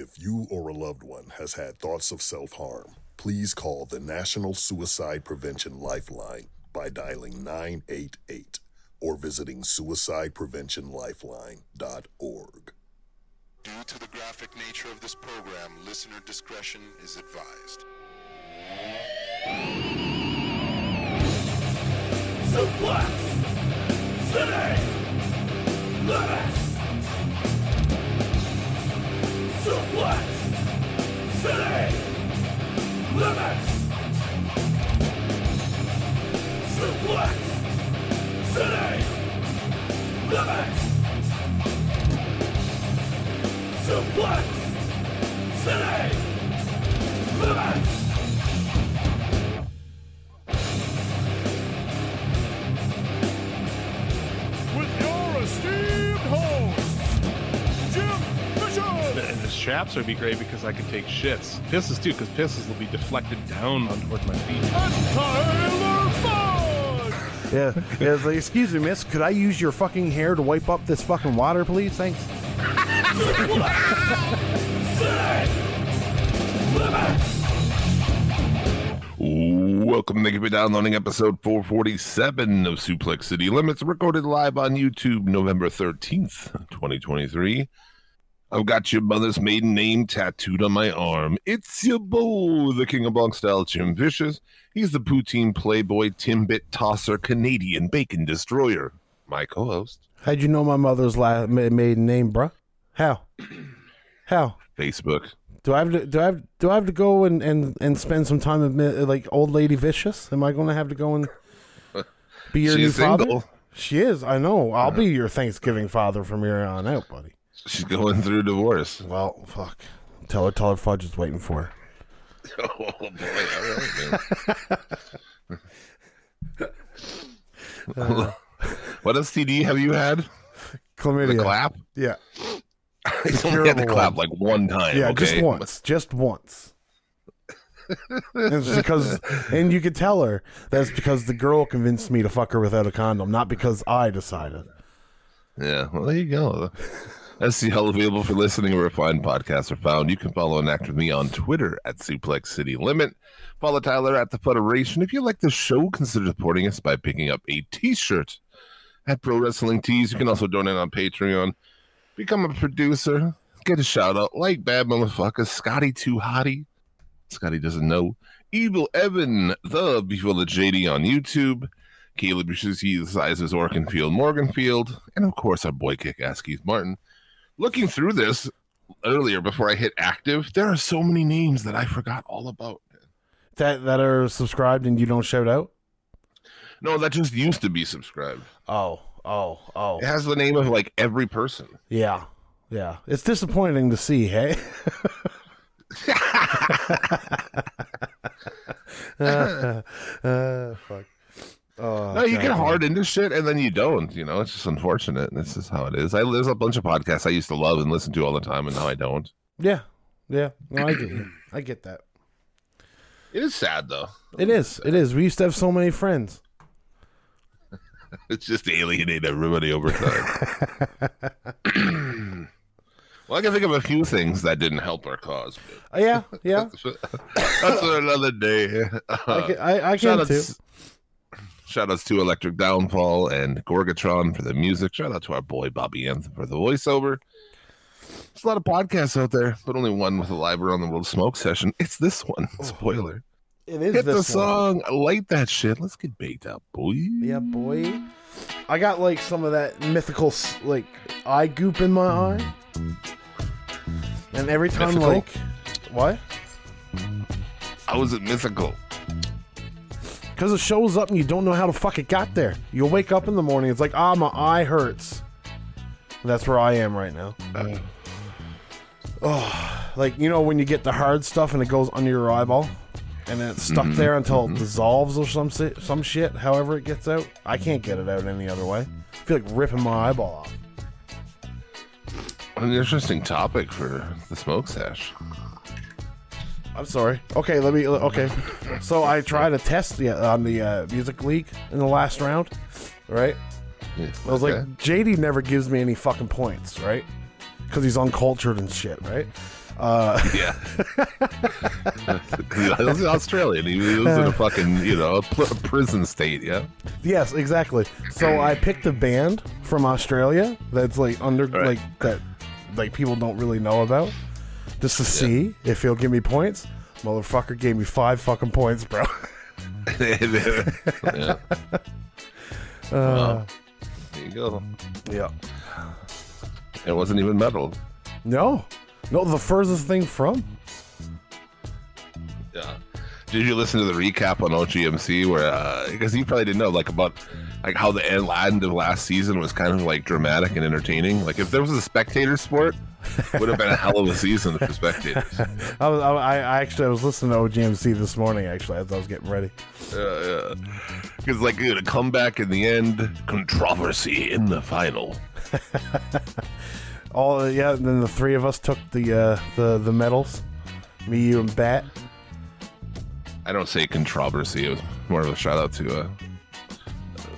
If you or a loved one has had thoughts of self harm, please call the National Suicide Prevention Lifeline by dialing 988 or visiting suicidepreventionlifeline.org. Due to the graphic nature of this program, listener discretion is advised. Suplex City Limits Limits Suplex City Limits with your esteemed hosts, Jim Bishop. And the straps would be great because I can take shits. Pisses too, because pisses will be deflected down on towards my feet. and Tyler. Yeah, yeah. It's like, excuse me, miss. Could I use your fucking hair to wipe up this fucking water, please? Thanks. Welcome. Thank you for downloading episode 447 of Suplex City Limits, recorded live on YouTube November 13th, 2023. I've got your mother's maiden name tattooed on my arm. It's your boy, the king of bunk style, Jim Vicious. He's the poutine playboy, timbit tosser, Canadian bacon destroyer. My co host, How'd you know my mother's la- ma- maiden name, bruh? How? How? Facebook. Do I have to? Do I have? Do I have to go and and and spend some time with like old lady vicious? Am I going to have to go and be your new She's father? single. She is. I know. I'll be your Thanksgiving father from here on out, buddy. She's going through divorce. Well, fuck. Tell her. Tell her Fudge is waiting for her. Oh, boy. All right, man. Uh, what STD have you had? Chlamydia. The clap? Yeah. He's only had the clap one. like one time. Yeah, okay? just once, just once. it's because, and you could tell her that's because the girl convinced me to fuck her without a condom, not because I decided. Yeah, well, there you go. SCL available for listening where fine podcasts are found. You can follow and act with me on Twitter at Suplex City Limit. Follow Tyler at the Federation. If you like the show, consider supporting us by picking up a T-shirt at Pro Wrestling Tees. You can also donate on Patreon. Become a producer. Get a shout out like bad motherfucker Scotty Too Hottie. Scotty doesn't know. Evil Evan, the before the JD on YouTube. Caleb Bushusi, the size sizes Orkinfield, Morganfield, and of course our boy kick ass Keith Martin. Looking through this earlier before I hit active, there are so many names that I forgot all about. That that are subscribed and you don't shout out. No, that just used to be subscribed. Oh, oh, oh. It has the name of like every person. Yeah, yeah. It's disappointing to see. Hey. uh, fuck. Oh, No, you get hard into shit and then you don't. You know, it's just unfortunate. This is how it is. I there's a bunch of podcasts I used to love and listen to all the time, and now I don't. Yeah, yeah. No, I get. I get that. It is sad though. It is. It is. We used to have so many friends. It's just alienate everybody over time. well, I can think of a few things that didn't help our cause. Uh, yeah, yeah. But that's for another day. I can, I, I can too. outs, shout outs to Electric Downfall and Gorgatron for the music. Shout out to our boy Bobby Anthem for the voiceover. There's a lot of podcasts out there, but only one with a live around the world smoke session. It's this one. Oh, Spoiler. It is Hit the one. song, light that shit. Let's get baked up, boy. Yeah, boy. I got like some of that mythical like eye goop in my eye, and every time Mythical? like what? How is it mythical? Because it shows up and you don't know how the fuck it got there. You'll wake up in the morning, it's like ah my eye hurts. That's where I am right now. Oh, like you know when you get the hard stuff and it goes under your eyeball, and then it's stuck mm-hmm. there until mm-hmm. it dissolves or some si- some shit. However it gets out, I can't get it out any other way. I feel like ripping my eyeball off. An interesting topic for the smoke sesh. I'm sorry. Okay, let me. Okay, so I tried a test the, on the uh, music league in the last round, right? Yeah, I was okay. like, JD never gives me any fucking points, right? Because he's uncultured and shit, right? Uh, yeah. he was Australian. He was in a fucking, you know, a pl- prison state. Yeah. Yes, exactly. So I picked a band from Australia that's like under Right. like that like people don't really know about. Just to see if he'll give me points. Motherfucker gave me five fucking points, bro. yeah. Uh, wow. There you go. yeah. It wasn't even metal. No. No, the furthest thing from. Yeah. Did you listen to the recap on OGMC where uh, because you probably didn't know like about like how the end end of last season was kind of like dramatic and entertaining. Like if there was a spectator sport, would have been a hell of a season for spectators. I was I, I actually I was listening to OGMC this morning actually as I was getting ready. Yeah, yeah. Because like dude, a comeback in the end, controversy in the final. All yeah, and then the three of us took the uh the the medals. Me, you, and Bat. I don't say controversy. It was more of a shout out to uh,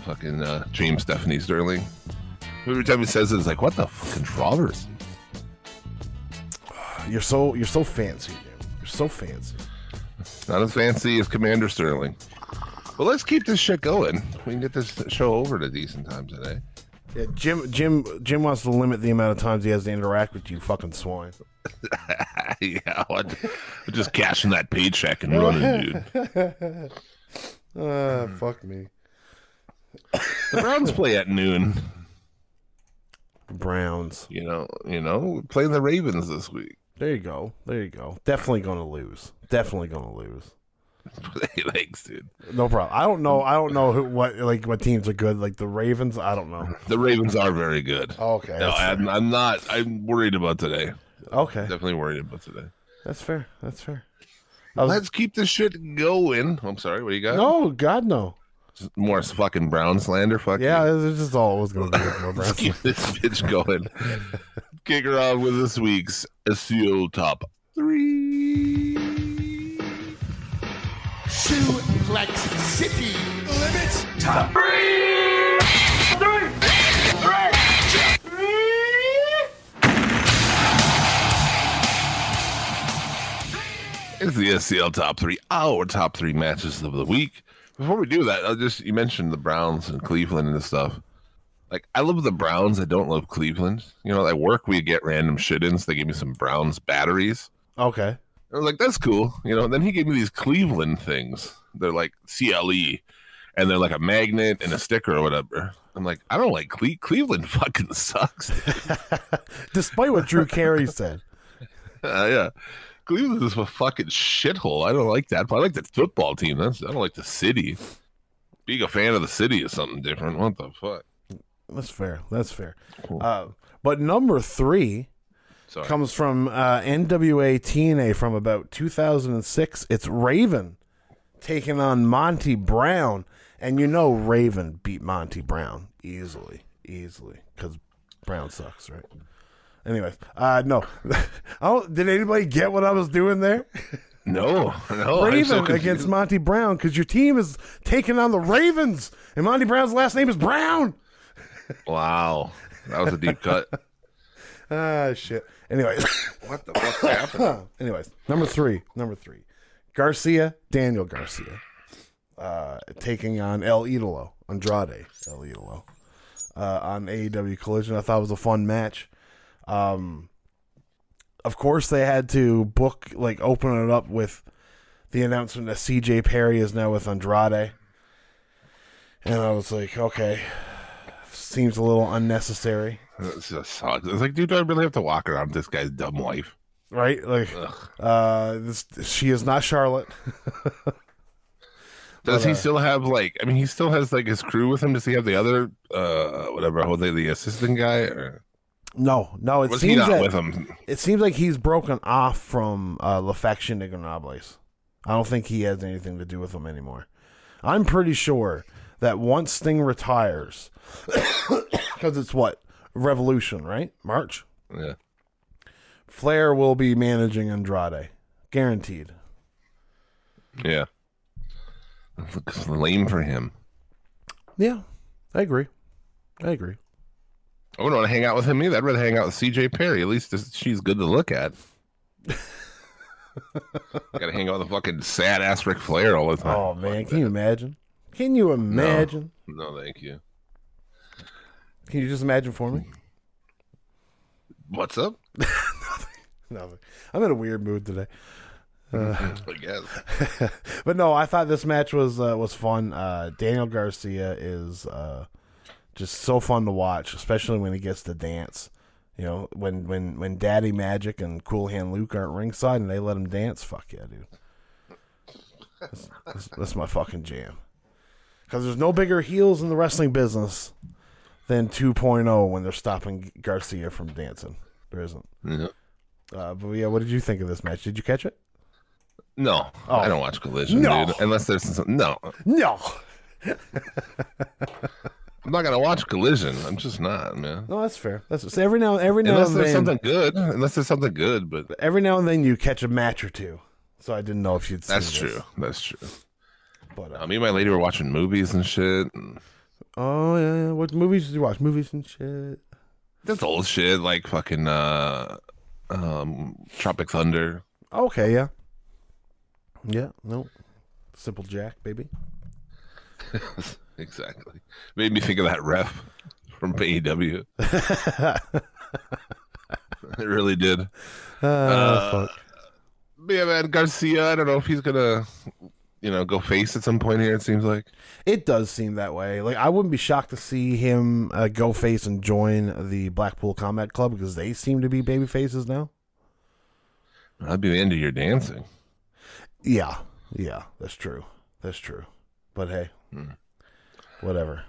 fucking uh, James Stephanie Sterling. Every time he says it, it's like, what the f- controversy? You're so you're so fancy, dude. You're so fancy. Not as fancy as Commander Sterling. But let's keep this shit going. We can get this show over to decent time today. Yeah, Jim Jim Jim wants to limit the amount of times he has to interact with you, fucking swine. yeah, what? We're just cashing that paycheck and running, dude. Uh, fuck me. The Browns play at noon. Browns. You know, you know, playing the Ravens this week. There you go. There you go. Definitely gonna lose. Definitely gonna lose. Thanks, dude. No problem. I don't know. I don't know who, what like what teams are good. Like the Ravens. I don't know. The Ravens are very good. Okay. No, I'm. I'm not. I'm worried about today. okay. Definitely worried about today. That's fair. That's fair. Was- Let's keep this shit going. I'm sorry. What do you got? no, God no. More fucking Brown slander. Fuck. Yeah, this is all it was gonna be. with more Let's keep this bitch going. Kick her off with this week's SCL top three. Suplex City Limits Top It's the SCL top three, our top three matches of the week. Before we do that, I'll just you mentioned the Browns and Cleveland and stuff. Like I love the Browns, I don't love Cleveland. You know, at work we get random shit ins. They gave me some Browns batteries. Okay. I was like, that's cool. You know, then he gave me these Cleveland things. They're like CLE, and they're like a magnet and a sticker or whatever. I'm like, I don't like Cle- Cleveland. Fucking sucks. Despite what Drew Carey said. Uh, yeah, Cleveland is a fucking shithole. I don't like that. But I like the football team. That's I don't like the city. Being a fan of the city is something different. What the fuck? That's fair. That's fair. Uh, but number three Sorry. comes from uh, NWA TNA from about 2006. It's Raven taking on Monty Brown, and you know Raven beat Monty Brown easily, easily because Brown sucks, right? Anyways, uh, no, I don't, did anybody get what I was doing there? no, no. I'm so Raven against Monty Brown because your team is taking on the Ravens, and Monty Brown's last name is Brown. Wow, that was a deep cut. Ah, shit. Anyways. what the fuck happened? Anyways, number three, number three, Garcia, Daniel Garcia, uh, taking on El Idolo, Andrade, El Idolo, uh, on AEW Collision. I thought it was a fun match. Um, of course, they had to book like open it up with the announcement that CJ Perry is now with Andrade, and I was like, okay, seems a little unnecessary, It just sucks. It's like, dude, do I really have to walk around this guy's dumb wife? right? Like, Ugh. uh, this she is not Charlotte. Does But, he uh, still have like? I mean, he still has like his crew with him. Does he have the other, uh, whatever? They the assistant guy? Or No, no. It was he seems not that with him? it seems like he's broken off from uh, La Facción Ingobernable. I don't think he has anything to do with them anymore. I'm pretty sure that once Sting retires, because it's what Revolution, right? March. Yeah. Flair will be managing Andrade, guaranteed. Yeah. Looks lame for him. Yeah, I agree. I agree. I wouldn't want to hang out with him either. I'd rather hang out with CJ Perry. At least she's good to look at. Got to hang out with a fucking sad ass Ric Flair all the time. Oh man, can you imagine? Can you imagine? No, thank you. Can you just imagine for me? What's up? Nothing. I'm in a weird mood today. I guess. But no, I thought this match was uh, was fun. Uh, Daniel Garcia is uh, just so fun to watch, especially when he gets to dance. You know, when when when Daddy Magic and Cool Hand Luke aren't ringside and they let him dance. Fuck yeah, dude. That's, that's, that's my fucking jam. Because there's no bigger heels in the wrestling business than 2.0 when they're stopping Garcia from dancing. There isn't. Yeah. Uh, but yeah, what did you think of this match? Did you catch it? No, Oh. I don't watch Collision, No. dude. Unless there's some, no, No. I'm not gonna watch Collision. I'm just not, man. No, that's fair. That's every now every now Unless and there's then. something good. Unless there's something good, but every now and then you catch a match or two. So I didn't know if you'd. that's this. true. That's true. But uh, Uh, me and my lady were watching movies and shit. Oh yeah, yeah, what movies did you watch? Movies and shit. that's old shit, like fucking uh, um, Tropic Thunder. Okay, yeah, yeah. No, Simple Jack, baby. exactly. Made me think of that ref from AEW. it really did. Uh, fuck. Yeah, man, Garcia. I don't know if he's gonna, you know, go face at some point here. It seems like. It does seem that way. Like I wouldn't be shocked to see him uh, go face and join the Blackpool Combat Club because they seem to be baby faces now. That'd be the end of your dancing. Yeah, yeah, that's true. That's true. But hey, whatever.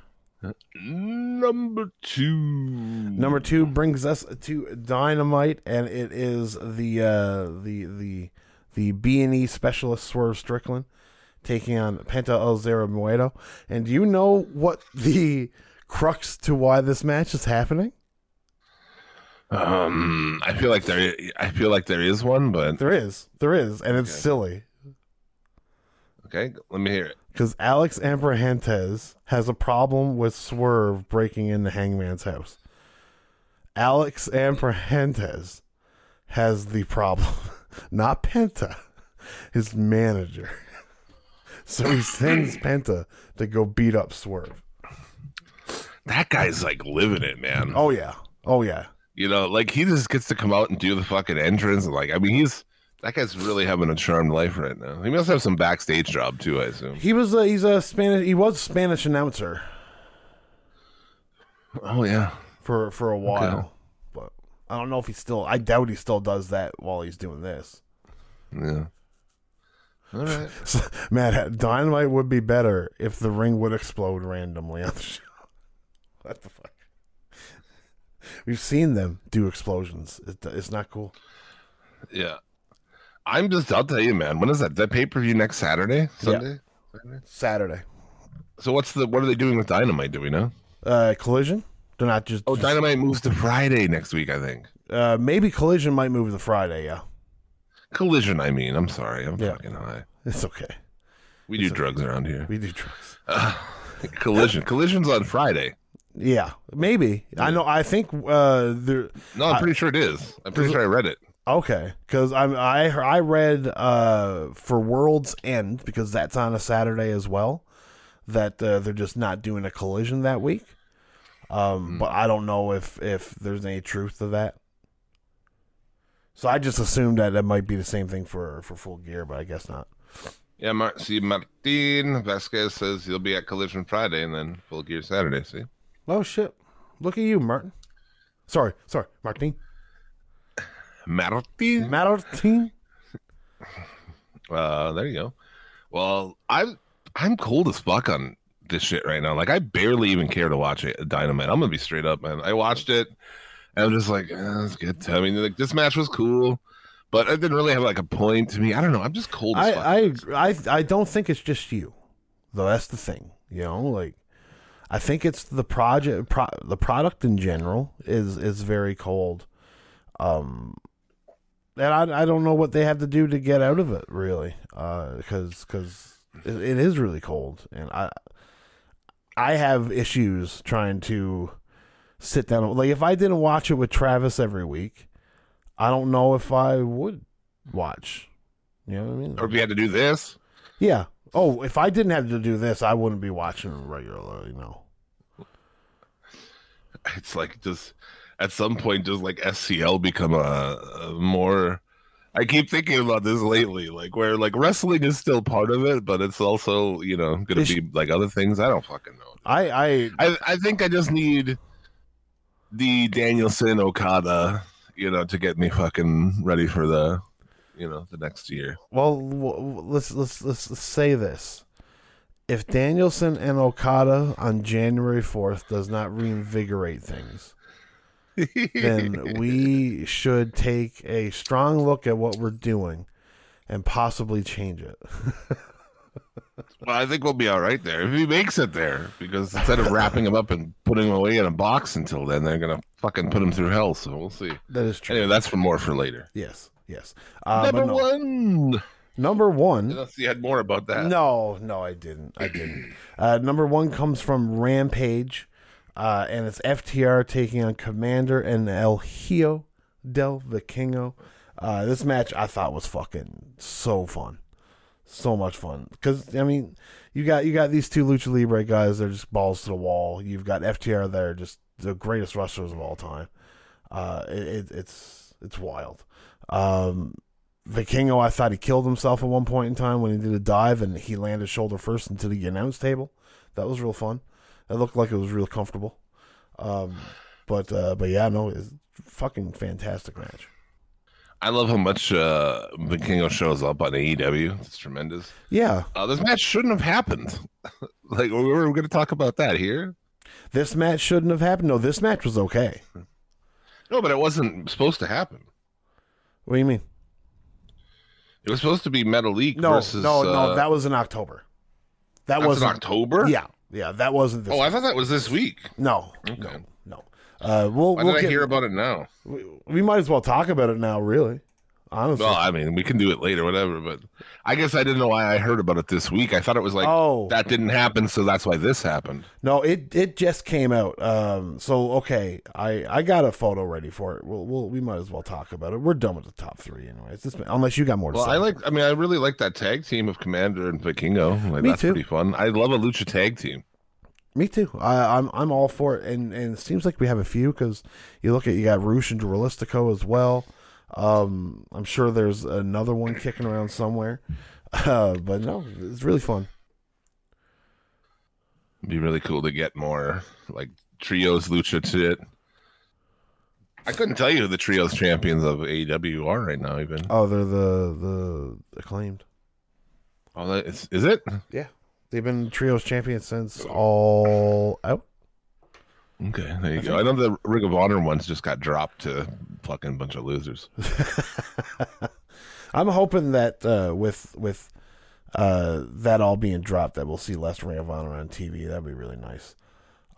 Number two. Number two brings us to Dynamite, and it is the uh, the the the B and E specialist Swerve Strickland taking on Penta El Zero Miedo. And do you know what the crux to why this match is happening? Um, I feel like there. I feel like there is one, but There is, there is, and it's silly okay. Let me hear it. because Alex Abrahantes has a problem with Swerve breaking into Hangman's house. Alex Abrahantes has the problem, not Penta, his manager. So he sends Penta to go beat up Swerve. That guy's like living it, man. Oh yeah, oh yeah. You know, like he just gets to come out and do the fucking entrance. And like, I mean, he's that guy's really having a charmed life right now. He must have some backstage job too, I assume. He was a, he's a Spanish. He was a Spanish announcer Oh yeah. for for a while, but I don't know if he still. I doubt he still does that while he's doing this. Yeah. All right. Man, Dynamite would be better if the ring would explode randomly on the show. What the fuck? We've seen them do explosions. It, it's not cool. Yeah. I'm just. I'll tell you, man. When is that? That pay per view next Saturday, Sunday. Saturday. So what's the? What are they doing with Dynamite? Do we know? Uh, collision. They're not just. Oh, just- Dynamite moves to Friday next week. I think. uh, maybe collision might move to Friday. Yeah, Collision. I mean, I'm sorry. I'm Yeah. fucking high. it's okay. We do drugs around here. We do drugs. Collision. Collision's on Friday. Yeah, maybe. I know. I think uh, there. No, I'm pretty sure it is. I'm pretty sure I read it. Okay, because I I I read uh for World's End because that's on a Saturday as well. That uh, they're just not doing a collision that week. Um, but I don't know if if there's any truth to that. So I just assumed that it might be the same thing for for Full Gear, but I guess not. Yeah, Mar- see, Martin Vasquez says he'll be at Collision Friday and then Full Gear Saturday. See, Oh shit! Look at you, Martin. Sorry, sorry, Martin. Martin. Martin. Uh, there you go. Well, I'm I'm cold as fuck on this shit right now. Like, I barely even care to watch it. Dynamite. I'm gonna be straight up, man. I watched it, and I'm just like, eh, it's good. I mean, like this match was cool, but it didn't really have like a point to me. I don't know. I'm just cold as fuck. I, I I I don't think it's just you, though. That's the thing, you know. Like, I think it's the project, pro, the product in general is is very cold. Um, and I I don't know what they have to do to get out of it really, uh, because because it, it is really cold, and I I have issues trying to sit down. Like, if I didn't watch it with Travis every week, I don't know if I would watch. You know what I mean? Or if you had to do this, Yeah. Oh, if I didn't have to do this, I wouldn't be watching regularly. No. it's like just at some point, just like SCL become a, a more. I keep thinking about this lately, like where like wrestling is still part of it, but it's also you know going to be like other things. I don't fucking know. I I I I think I just need the Danielson Okada, you know, to get me fucking ready for the, you know, the next year. well let's let's let's let's say this. If Danielson and Okada on January 4th does not reinvigorate things, then we should take a strong look at what we're doing and possibly change it. Well, I think we'll be all right there if he makes it there. Because instead of wrapping him up and putting him away in a box until then, they're gonna fucking put him through hell. So we'll see. That is true. Anyway, that's for more for later. Yes, yes. Uh, Number no. one. Number one. Unless you had more about that. No, no, I didn't. I didn't. Uh, number one comes from Rampage, uh, and it's FTR taking on Komander and El Hijo del Vikingo. Uh, this match I thought was fucking so fun, so much fun. Because I mean, you got you got these two lucha libre guys. They're just balls to the wall. You've got FTR there, just the greatest wrestlers of all time. Uh, it, it, it's it's wild. Um, Vikingo, I thought he killed himself at one point in time when he did a dive and he landed shoulder first into the announce table. That was real fun. It looked like it was real comfortable. Um, but uh, but yeah, no, it's fucking fantastic match. I love how much uh, Vikingo shows up on AEW. It's tremendous. Yeah, Uh, this match shouldn't have happened. like we were going to talk about that here. this match shouldn't have happened. No, this match was okay. No, but it wasn't supposed to happen. What do you mean? It was supposed to be Metalik No, versus. no, uh, no. That was in October. That was in October. Yeah, yeah. That wasn't this. Oh, I thought that was this week. no, Okay. no. Uh, we'll, Why we'll did I hear about it now? we, we might as well talk about it now. Really, honestly. Well, I mean, we can do it later, whatever. But I guess I didn't know why I heard about it this week. I thought it was like Oh. that didn't happen, so that's why this happened. No, it it just came out. Um, so okay, I I got a photo ready for it. We'll, we'll we might as well talk about it. We're done with the top three, anyways. This, unless you got more to Well, say. I like. I mean, I really like that tag team of Komander and Vikingo. Like, Me that's too. pretty fun. I love a lucha tag team. Me too. I, I'm I'm all for it, and and it seems like we have a few because you look at you got Rush and Dralístico as well. Um, I'm sure there's another one kicking around somewhere, uh, but no, it's really fun. It'd be really cool to get more like trios lucha shit. I couldn't tell you who the trios champions of AEW are right now. Even Oh, they're the the acclaimed. oh, that is, is it? Yeah, they've been trios champions since all out. Okay, there you go. I know the Ring of Honor ones just got dropped to fucking bunch of losers. I'm hoping that uh, with with uh, that all being dropped, that we'll see less Ring of Honor on TV. That'd be really nice.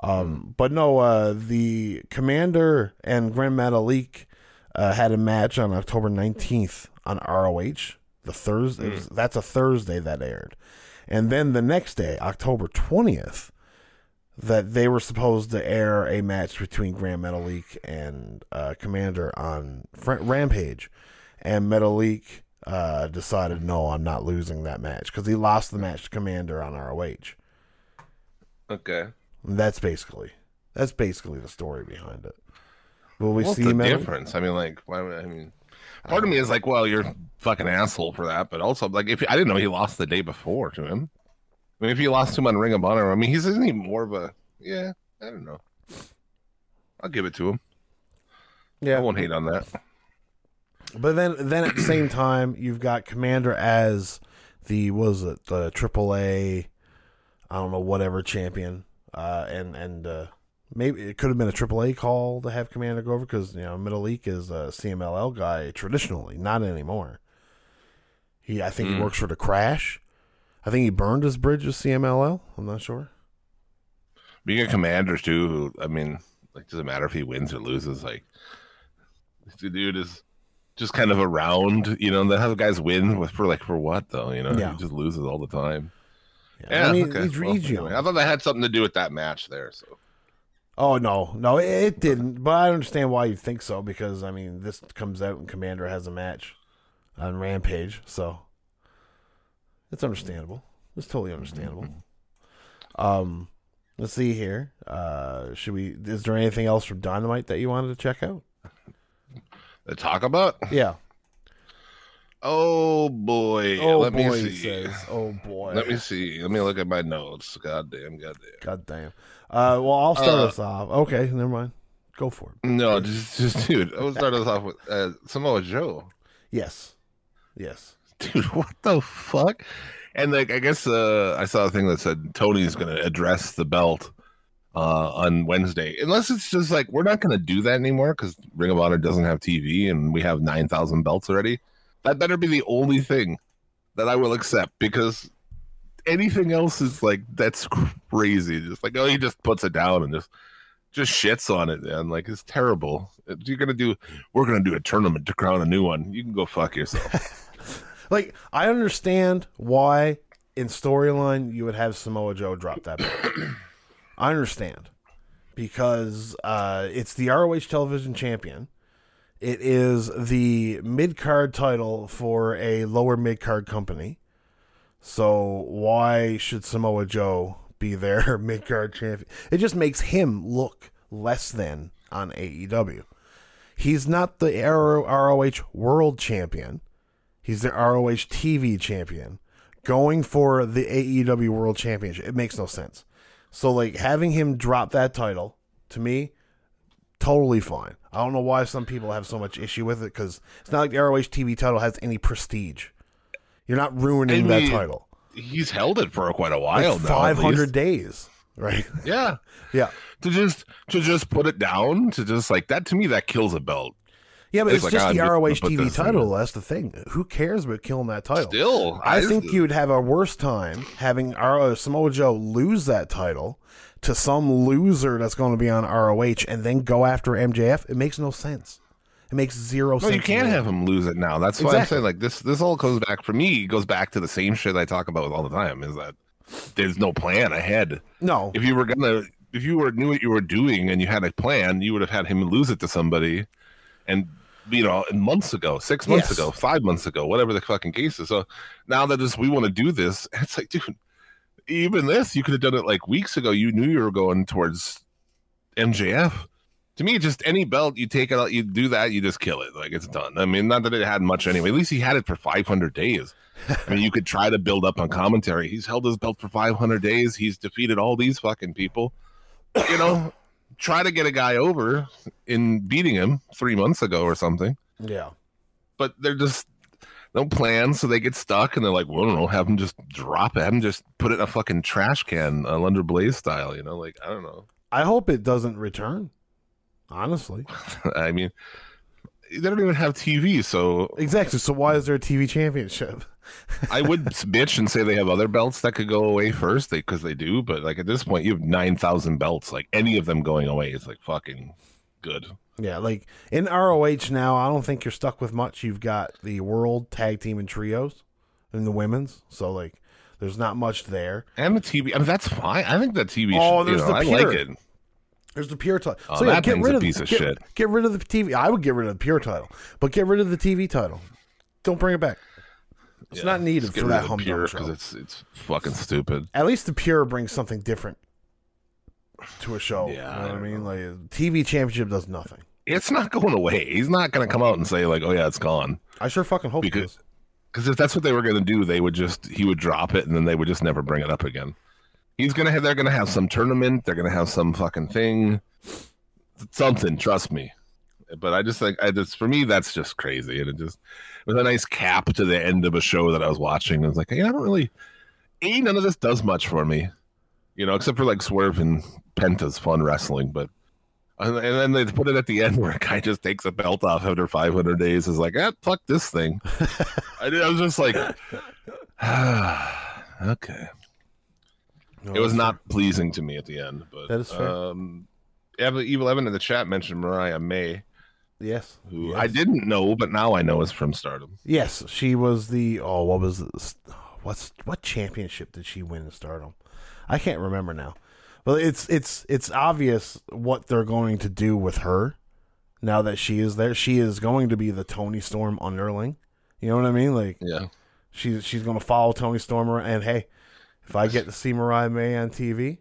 Um, but no, uh, the Komander and Grand Metalik uh, had a match on October 19th on ROH. The Thursday, it was- that's a Thursday that aired, and then the next day, October 20th, that they were supposed to air a match between Grand Metalik and uh, Komander on Fr- Rampage, and Metalik uh, decided, no, I'm not losing that match because he lost the match to Komander on ROH. Okay, And that's basically that's basically the story behind it. Will we what's see the Metalik? difference? I mean, like, why? would- I mean, part of me is like, well, you're fucking asshole for that, but also like, if I didn't know he lost the day before to him. I mean, if he lost to him on Ring of Honor, I mean, he's isn't he more of a yeah? I don't know. I'll give it to him. Yeah, I won't hate on that. but then then at the same time, you've got Komander as the what was it the AAA, I don't know whatever champion, uh, and and uh, maybe it could have been a AAA call to have Komander go over because you know Metalik is a CMLL guy traditionally, not anymore. He I think he Mm. works for the Crash. I think he burned his bridge with CMLL. I'm not sure. Being a Komander too, who, I mean, like, doesn't matter if he wins or loses. Like, the dude is just kind of around. You know, that how the guys win with for like for what though? You know, Yeah. he just loses all the time. Yeah. I mean, okay. he's, Well, anyway. I thought that had something to do with that match there. So Oh no, no, it, didn't. But I understand why you think so because I mean, this comes out and Komander has a match on Rampage, so it's understandable. It's totally understandable. Um, let's see here. Uh, should we? Is there anything else from Dynamite that you wanted to check out? To talk about? Yeah. Oh boy. Oh Let boy, me see. says. Oh boy. Let me see. Let me look at my notes. God damn, god damn. God damn. Uh, well, I'll start Uh, us off. Okay, never mind. Go for it. No, just, just dude. I'll start us off with uh, Samoa Joe. Yes. Yes. Dude, what the fuck? And like, I guess uh, I saw a thing that said Tony's going to address the belt uh, on Wednesday, unless it's just like we're not going to do that anymore because Ring of Honor doesn't have TV and we have nine thousand belts already. That better be the only thing that I will accept because anything else is like that's crazy. Just like oh, he just puts it down and just just shits on it, man. Like it's terrible. If You're gonna do. We're gonna do a tournament to crown a new one. You can go fuck yourself. Like, I understand why in storyline you would have Samoa Joe drop that. I understand because uh, it's the ROH Television Champion. It is the mid card title for a lower mid card company. So why should Samoa Joe be their mid card champion? It just makes him look less than on AEW. He's not the ROH World Champion. He's the ROH TV champion going for the AEW World Championship. It makes no sense. So like having him drop that title to me totally fine. I don't know why some people have so much issue with it cuz it's not like the ROH TV title has any prestige. You're not ruining I that title. He's held it for quite a while Like now. 500 days, right? Yeah. yeah. To just to just put it down to just like that to me that kills a belt. Yeah, but It's it's, like, just I'm the ROH TV title. That's the thing. Who cares about killing that title? Still, I I- think you'd have a worse time having our Samoa Joe lose that title to some loser that's going to be on ROH and then go after MJF. It makes no sense. It makes zero No, sense. you can't have him lose it now. That's why I'm saying like this. This all goes back for me. Goes back to the same shit I talk about all the time. Is that there's no plan ahead. No. If you were gonna, if you were knew what you were doing and you had a plan, you would have had him lose it to somebody, and you know, months ago, six months Yes. ago, five months ago, whatever the fucking case is. So now that this, we want to do this, it's like, dude, even this, you could have done it like weeks ago. You knew you were going towards MJF. To me, just any belt, you take it out, you do that, you just kill it. Like it's done. I mean, not that it had much anyway. At least he had it for 500 days. I mean, you could try to build up on commentary. He's held his belt for 500 days. He's defeated all these fucking people. You know, try to get a guy over in beating him three months ago or something. Yeah. But they're just no plans, so they get stuck and they're like, well, I don't know, have him just drop it, have him just put it in a fucking trash can, uh, Alundra Blayze style. You know, like I don't know. I hope it doesn't return. Honestly. I mean, they don't even have TV, so Exactly. So why is there a TV championship? I would bitch and say they have other belts that could go away first, because they, do. But like at this point, you have nine thousand belts. Like any of them going away is like fucking good. Yeah, like in ROH now, I don't think you're stuck with much. You've got the World Tag Team and Trios and the women's. So like there's not much there. And the TV, I mean, that's fine. I think that TV. Oh, should, you there's know, the I pure. like it. There's the pure title. Oh, so yeah, get rid a of piece of get, shit. Get rid of the TV. I would get rid of the pure title, but get rid of the TV title. Don't bring it back. It's Yeah, not needed for that the humdrum show. because it's it's fucking stupid. At least the pure brings something different to a show. Yeah, you know I what I mean? Like TV championship does nothing. It's not going away. He's not going to come out and say like, "Oh yeah, it's gone." I sure fucking hope it Because because if that's what they were going to do, they would just he would drop it and then they would just never bring it up again. He's gonna have they're gonna have some tournament. They're gonna have some fucking thing, something. Trust me. But I just like I just for me that's just crazy, and it just it was a nice cap to the end of a show that I was watching. I was like, hey, I don't really, a none of this does much for me, you know, except for like Swerve and Penta's fun wrestling, but. And and then they put it at the end where a guy just takes a belt off after 500 days. Is like, ah, fuck this thing. I, I was just like, okay. It was not pleasing to me at the end, but That is fair. Um, Evil Evan in the chat mentioned Mariah May, Yes. who yes. I didn't know, but now I know is from Stardom. Yes, she was the oh, what was this? What's what championship did she win in Stardom? I can't remember now. But it's it's it's obvious what they're going to do with her now that she is there. She is going to be the Toni Storm underling You know what I mean? Like Yeah. she's she's gonna follow Toni Storm around. And hey, if I get to see Mariah May on TV,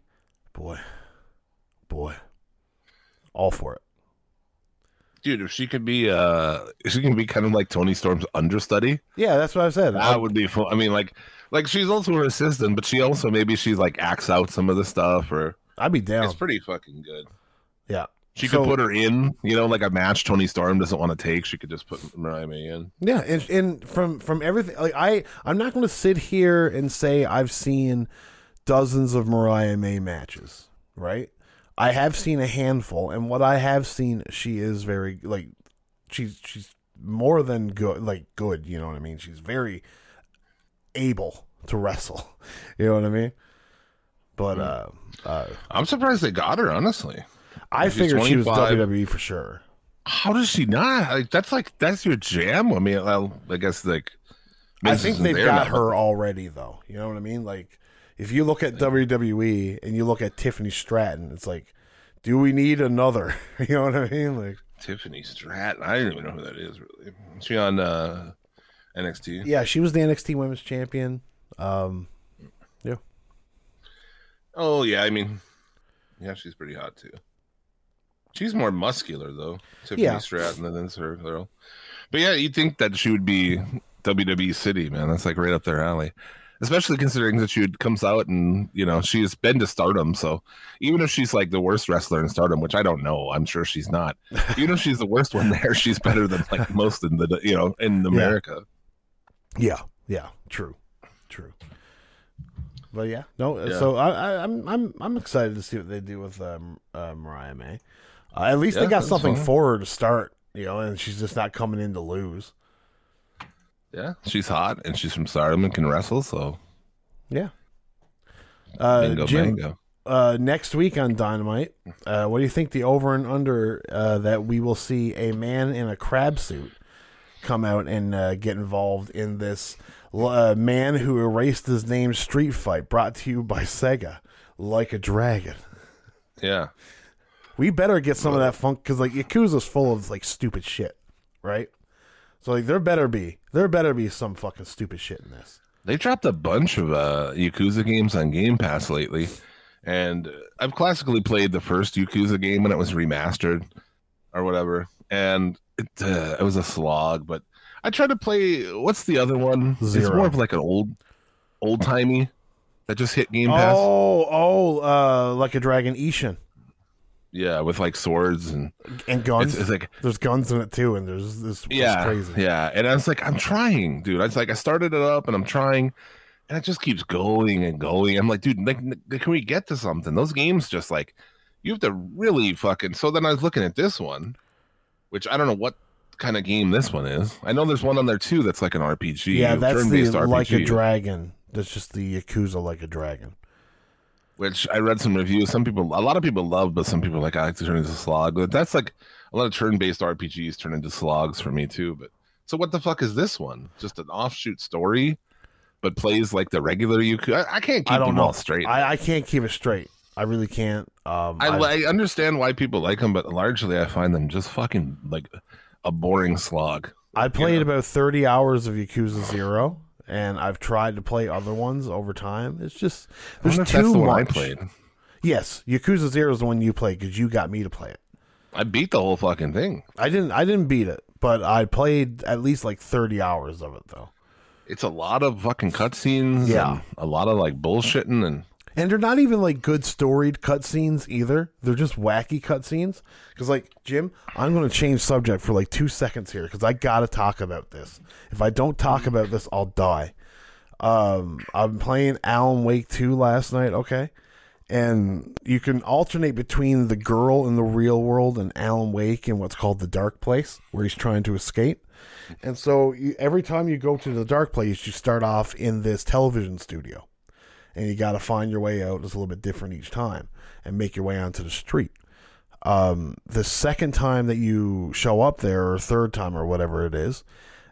boy, boy, all for it. Dude, if she could be uh she can be kind of like Toni Storm's understudy, Yeah, that's what I said. that I- would be fun. I mean, like like she's also her assistant, but she also maybe she's like acts out some of the stuff or I'd be down. it's pretty fucking good. Yeah. She So- could put her in, you know, like a match Toni Storm doesn't want to take. She could just put Mariah May in. Yeah, and, and from from everything, like I, I'm not going to sit here and say I've seen dozens of Mariah May matches, right? I have seen a handful, and what I have seen, she is very like, she's she's more than good, like good. You know what I mean? She's very able to wrestle. You know what I mean? But uh, uh I'm surprised they got her, honestly. I She's figured she was WWE for sure. How does she not? Like that's like that's your jam. I mean, well, I guess like I think they've got now, her already, though. You know what I mean? Like, if you look at WWE and you look at Tiffany Stratton, it's like, do we need another? you know what I mean? Like, Tiffany Stratton. I don't even know who that is. Really, is she on uh, NXT? yeah, she was the NXT Women's Champion. Um, yeah, Oh yeah, I mean, yeah, she's pretty hot too. She's more muscular though, Tiffany Yeah. Stratton than her girl. But yeah, you'd think that she would be WWE City, man. That's like right up their alley. Especially considering that she would- comes out and you know she's been to Stardom, so even if she's like the worst wrestler in Stardom, which I don't know, I'm sure she's not. even if she's the worst one there, she's better than like most in the you know in America. yeah, yeah. True, true. But yeah, no. Yeah. So I, I, I'm, I'm, I'm excited to see what they do with um, uh, Mariah May. Uh, at least Yeah, they got something fine. for her to start. You know, and she's just not coming in to lose. Yeah, she's hot and she's from Stardom and can wrestle, so Yeah. Uh, bingo, Jim, bango. uh, next week on Dynamite, uh, what do you think the over and under uh, that we will see a man in a crab suit come out and uh, get involved in this uh, man who erased his name street fight brought to you by Sega like a dragon? Yeah. We better get some of that funk because like Yakuza's full of like stupid shit, right? So like there better be there better be some fucking stupid shit in this. They dropped a bunch of uh, Yakuza games on Game Pass lately, and I've classically played the first Yakuza game when it was remastered or whatever, and it uh, it was a slog. But I tried to play. What's the other one? Zero. It's more of like an old, old timey that just hit Game Pass. Oh, oh, uh, like a dragon Ishin Yeah, with like swords and and guns. it's, it's like There's guns in it too, and there's this. yeah, crazy. yeah. And I was like, I'm trying, dude. I was like, I started it up and I'm trying, and it just keeps going and going. I'm like, dude, like, can we get to something? Those games just like you have to really fucking. So then I was looking at this one, which I don't know what kind of game this one is. I know there's one on there too that's like an RPG. Yeah, that's the turn-based like a dragon. That's just the Yakuza like a dragon. Which I read some reviews. Some people, a lot of people love, but some people like I like to turn into slog. But that's like a lot of turn-based RPGs turn into slogs for me too. But so what the fuck is this one? Just an offshoot story, but plays like the regular Yakuza. I, I can't keep I don't them know. all straight. I, I, can't keep it straight. I really can't. Um, I, I- understand why people like them, but largely I find them just fucking like a boring slog. I played about 30 hours of Yakuza Zero, and I've tried to play other ones over time. It's just there's too that's the one I much. played. Yes, Yakuza Zero is the one you played because you got me to play it. I beat the whole fucking thing. I didn't. I didn't beat it, but I played at least like 30 hours of it though. It's a lot of fucking cutscenes. Yeah. a lot of like bullshitting and And they're not even like good storied cutscenes either. They're just wacky cutscenes. Because, like, Jim, I'm going to change subject for like two seconds here because I got to talk about this. If I don't talk about this, I'll die. Um, I'm playing Alan Wake 2 last night, okay? And you can alternate between the girl in the real world and Alan Wake in what's called the dark place, where he's trying to escape. And so you, every time you go to the dark place, you start off in this television studio and you got to find your way out. It's a little bit different each time, and make your way onto the street. Um, the second time that you show up there, or third time, or whatever it is,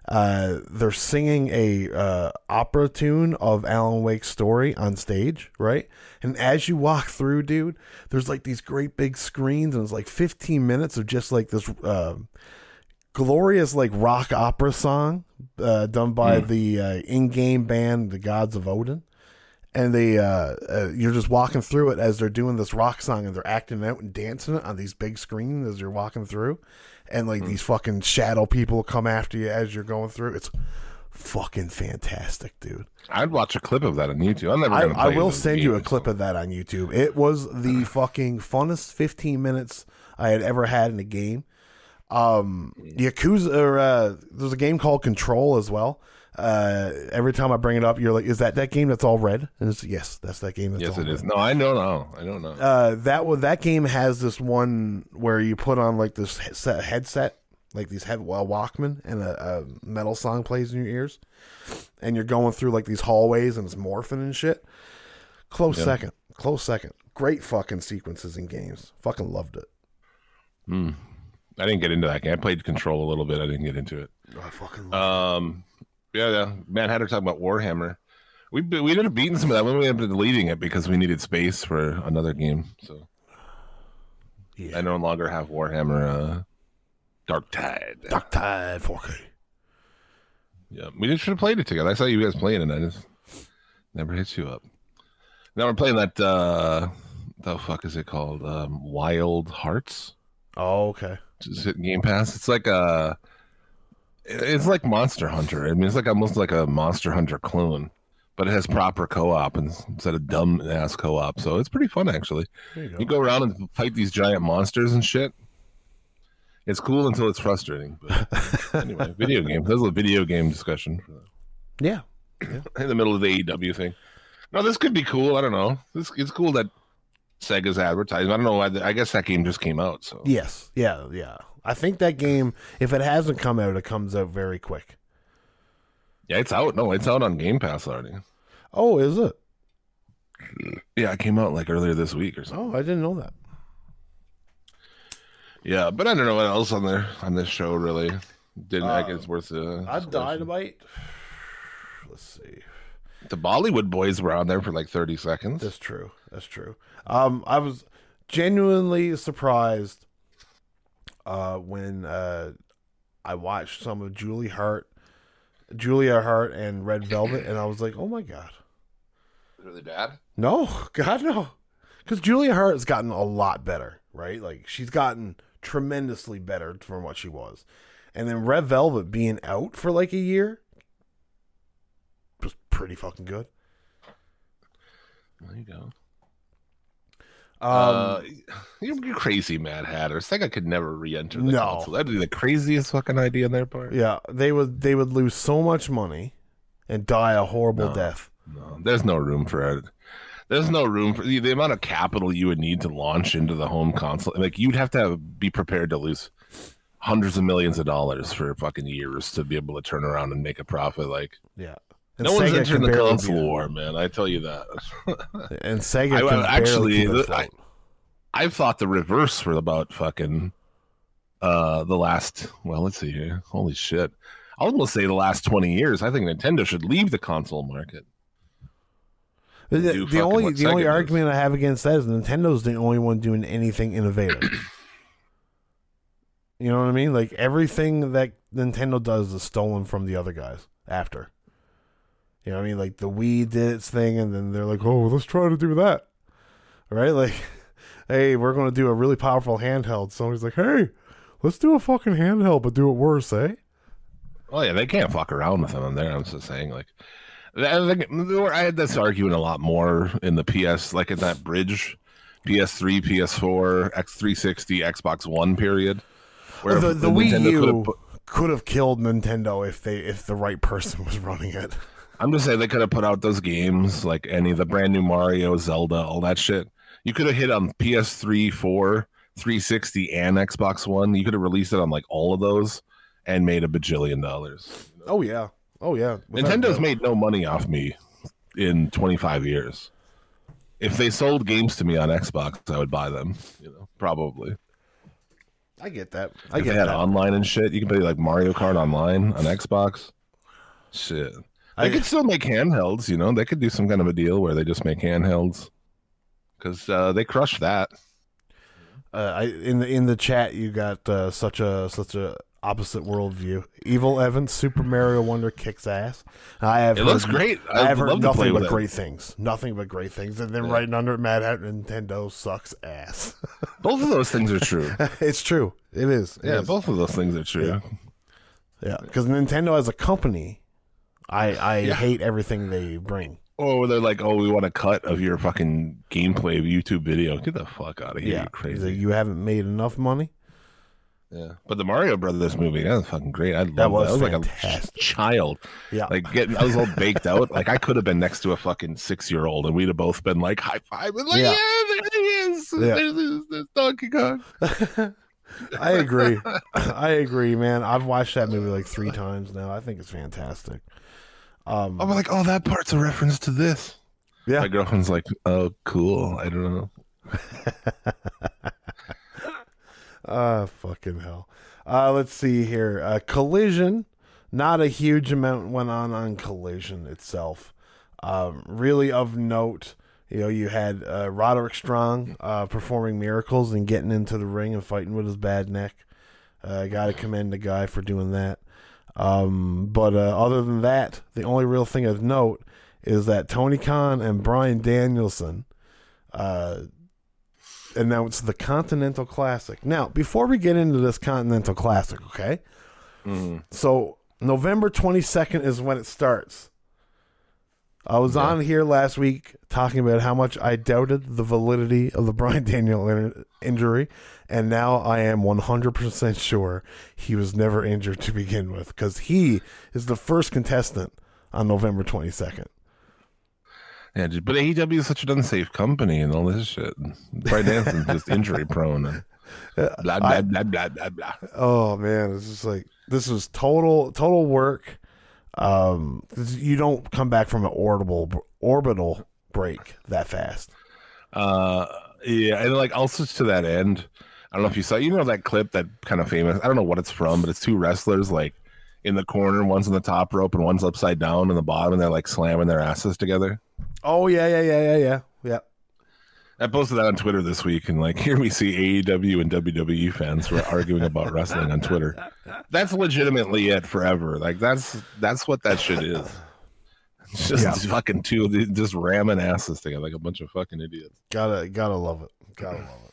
uh, they're singing a uh, opera tune of Alan Wake's story on stage, right? And as you walk through, dude, there's like these great big screens, and it's like 15 minutes of just like this. Uh, glorious like rock opera song uh, done by Hmm. the uh, in-game band the Gods of Odin, and they uh, uh, you're just walking through it as they're doing this rock song and they're acting out and dancing it on these big screens as you're walking through, and Hmm. like these fucking shadow people come after you as you're going through. It's fucking fantastic, dude. I'd watch a clip of that on YouTube. I'm never I, gonna. I will send you a clip of that on YouTube. It was the fucking funnest 15 minutes I had ever had in a game. Um, Yakuza, or, uh, there's a game called Control as well. Uh, every time I bring it up, you're like, "Is that that game that's all red?" And it's yes, that's that game. That's Yes, all it is. red. No, I don't know. I don't know. Uh, that one, that game has this one where you put on like this headset, headset like these head a Walkman, and a, a metal song plays in your ears, and you're going through like these hallways and it's morphing and shit. Close Yeah. second, close second. Great fucking sequences in games. Fucking loved it. I didn't get into that game. I played Control a little bit. I didn't get into it. I fucking love Um, yeah, yeah. Man, had her talking about Warhammer. We we ended up beating some of that when we ended up deleting it because we needed space for another game. So. Yeah. I no longer have Warhammer uh, Dark Tide. Dark Tide 4K. Yeah, we just should have played it together. I saw you guys playing it. and I just never hit you up. Now we're playing that. uh The fuck is it called? Um, Wild Hearts. Oh, okay. Just hit Game Pass. It's like a. It's like Monster Hunter. I mean, it's like almost like a Monster Hunter clone, but it has proper co-op instead of dumb ass co-op. So it's pretty fun actually. You go. You go around and fight these giant monsters and shit. It's cool until it's frustrating. But anyway, video game. This is a video game discussion yeah. in the middle of the AEW thing. No, this could be cool. I don't know. This it's cool that Sega's advertising. I don't know. why the- I guess that game just came out. So Yes. Yeah. Yeah. I think that game, if it hasn't come out, it comes out very quick. yeah, it's out. No, it's out on Game Pass already. Oh, is it? Yeah, it came out like earlier this week or something. Oh, I didn't know that. Yeah, but I don't know what else on there on this show really. Didn't I guess it's worth uh I dynamite. Let's see. The Bollywood boys were on there for like thirty seconds. That's true. That's true. Um, I was genuinely surprised uh, when uh, I watched some of Julie Hart, Julia Hart, and Red Velvet, and I was like, "Oh my god, Really bad? no, God no," because Julia Hart has gotten a lot better, right? Like she's gotten tremendously better from what she was, and then Red Velvet being out for like a year was pretty fucking good. There you go. Um, uh, you're, you're crazy, Mad Hatter. It's like I could never re-enter the No. console. That'd be the craziest fucking idea on their part. Yeah, they would they would lose so much money and die a horrible No. death. No, there's no room for it. There's no room for the, the amount of capital you would need to launch into the home console. Like you'd have to have, be prepared to lose hundreds of millions of dollars for fucking years to be able to turn around and make a profit. Like Yeah. And no one's Sega entering can the console war, man. I tell you that. And Sega I- can actually, I, I've thought the reverse for about fucking uh the last well, let's see here. Holy shit. I'll almost say the last twenty years. I think Nintendo should leave the console market. The, the only the only Sega does. argument I have against that is Nintendo's the only one doing anything innovative. you know what I mean? Like everything that Nintendo does is stolen from the other guys after. You know what I mean? Like the Wii did its thing, and then they're like, "Oh, let's try to do that." Right? Like, hey, we're going to do a really powerful handheld. Somebody's like, "Hey, let's do a fucking handheld, but do it worse, eh?" Oh yeah, they can't fuck around with them there. I'm just saying, like, I think I had this argument a lot more in the PS, like in that bridge, PS3, PS4, X360, Xbox One period. Where the the Nintendo Wii could've U could have killed Nintendo if they if the right person was running it. I'm just saying they could have put out those games like any of the brand new Mario, Zelda, all that shit. You could have hit on PS3, 4, 360, and Xbox One. You could have released it on like all of those and made a bajillion dollars. Oh yeah, oh yeah. Without Nintendo's made no money off me in 25 years. If they sold games to me on Xbox, I would buy them. You know, probably. I get that. I if get they had that. online and shit, you can play like Mario Kart online on Xbox. Shit, they I- could still make handhelds. You know, they could do some kind of a deal where they just make handhelds because uh, they crushed that. Uh, I in the in the chat you got uh, such a such a opposite worldview. Evil Evan, Super Mario Wonder kicks ass. I have It looks great. I, I have would heard love to play nothing with but it. great things. Nothing but great things. And then right under it, Mad Hat Nintendo sucks ass. Both of those things are true. it's true. It is. It Yeah, is. both of those things are true. Yeah, because Nintendo as a company, I I Yeah. hate everything they bring. Or they're like, "Oh, we want a cut of your fucking gameplay of YouTube video." Get the fuck out of here! Yeah, you crazy. Either you haven't made enough money. Yeah, but the Mario Brothers movie that was fucking great. I That was I was like a child. Yeah, Like getting, I was all baked out. Like I could have been next to a fucking six year old, and we'd have both been like high five and like, Yeah. yeah, there he is. Yeah. There's, there's, there's Donkey Kong. I agree. I agree, man. I've watched that movie like three times now. I think it's fantastic. Um, I'm like, oh, that part's a reference to this. yeah, My girlfriend's like, oh, cool. I don't know. Ah, fucking hell. Uh, let's see here. Uh, Collision. Not a huge amount went on on Collision itself. Um, really of note, you know, you had uh, Roderick Strong uh, performing miracles and getting into the ring and fighting with his bad neck. I uh, got to commend the guy for doing that. Um, but uh, other than that, the only real thing of note is that Tony Khan and Bryan Danielson uh, announced the Continental Classic. Now, before we get into this Continental Classic, okay? So, November 22nd is when it starts. I was on here last week talking about how much I doubted the validity of the Brian Daniel in- injury, and now I am 100% sure he was never injured to begin with because he is the first contestant on November 22nd. Yeah, but AEW is such an unsafe company and all this shit. Brian Danson's just injury prone and blah blah blah blah blah blah. Oh man, it's just like this was total total work. Um, you don't come back from an orbital orbital break that fast. Uh, yeah, and like also to that end, I don't know if you saw, you know, that clip that kind of famous. I don't know what it's from, but it's two wrestlers like in the corner, one's on the top rope and one's upside down in the bottom, and they're like slamming their asses together. Oh yeah, yeah, yeah, yeah, yeah, yeah. I posted that on Twitter this week, and like here we see AEW and WWE fans who are arguing about wrestling on Twitter. That's legitimately it forever. Like that's that's what that shit is. It's just Yeah. fucking two, just ramming asses together like a bunch of fucking idiots. Gotta gotta love it. Gotta love it.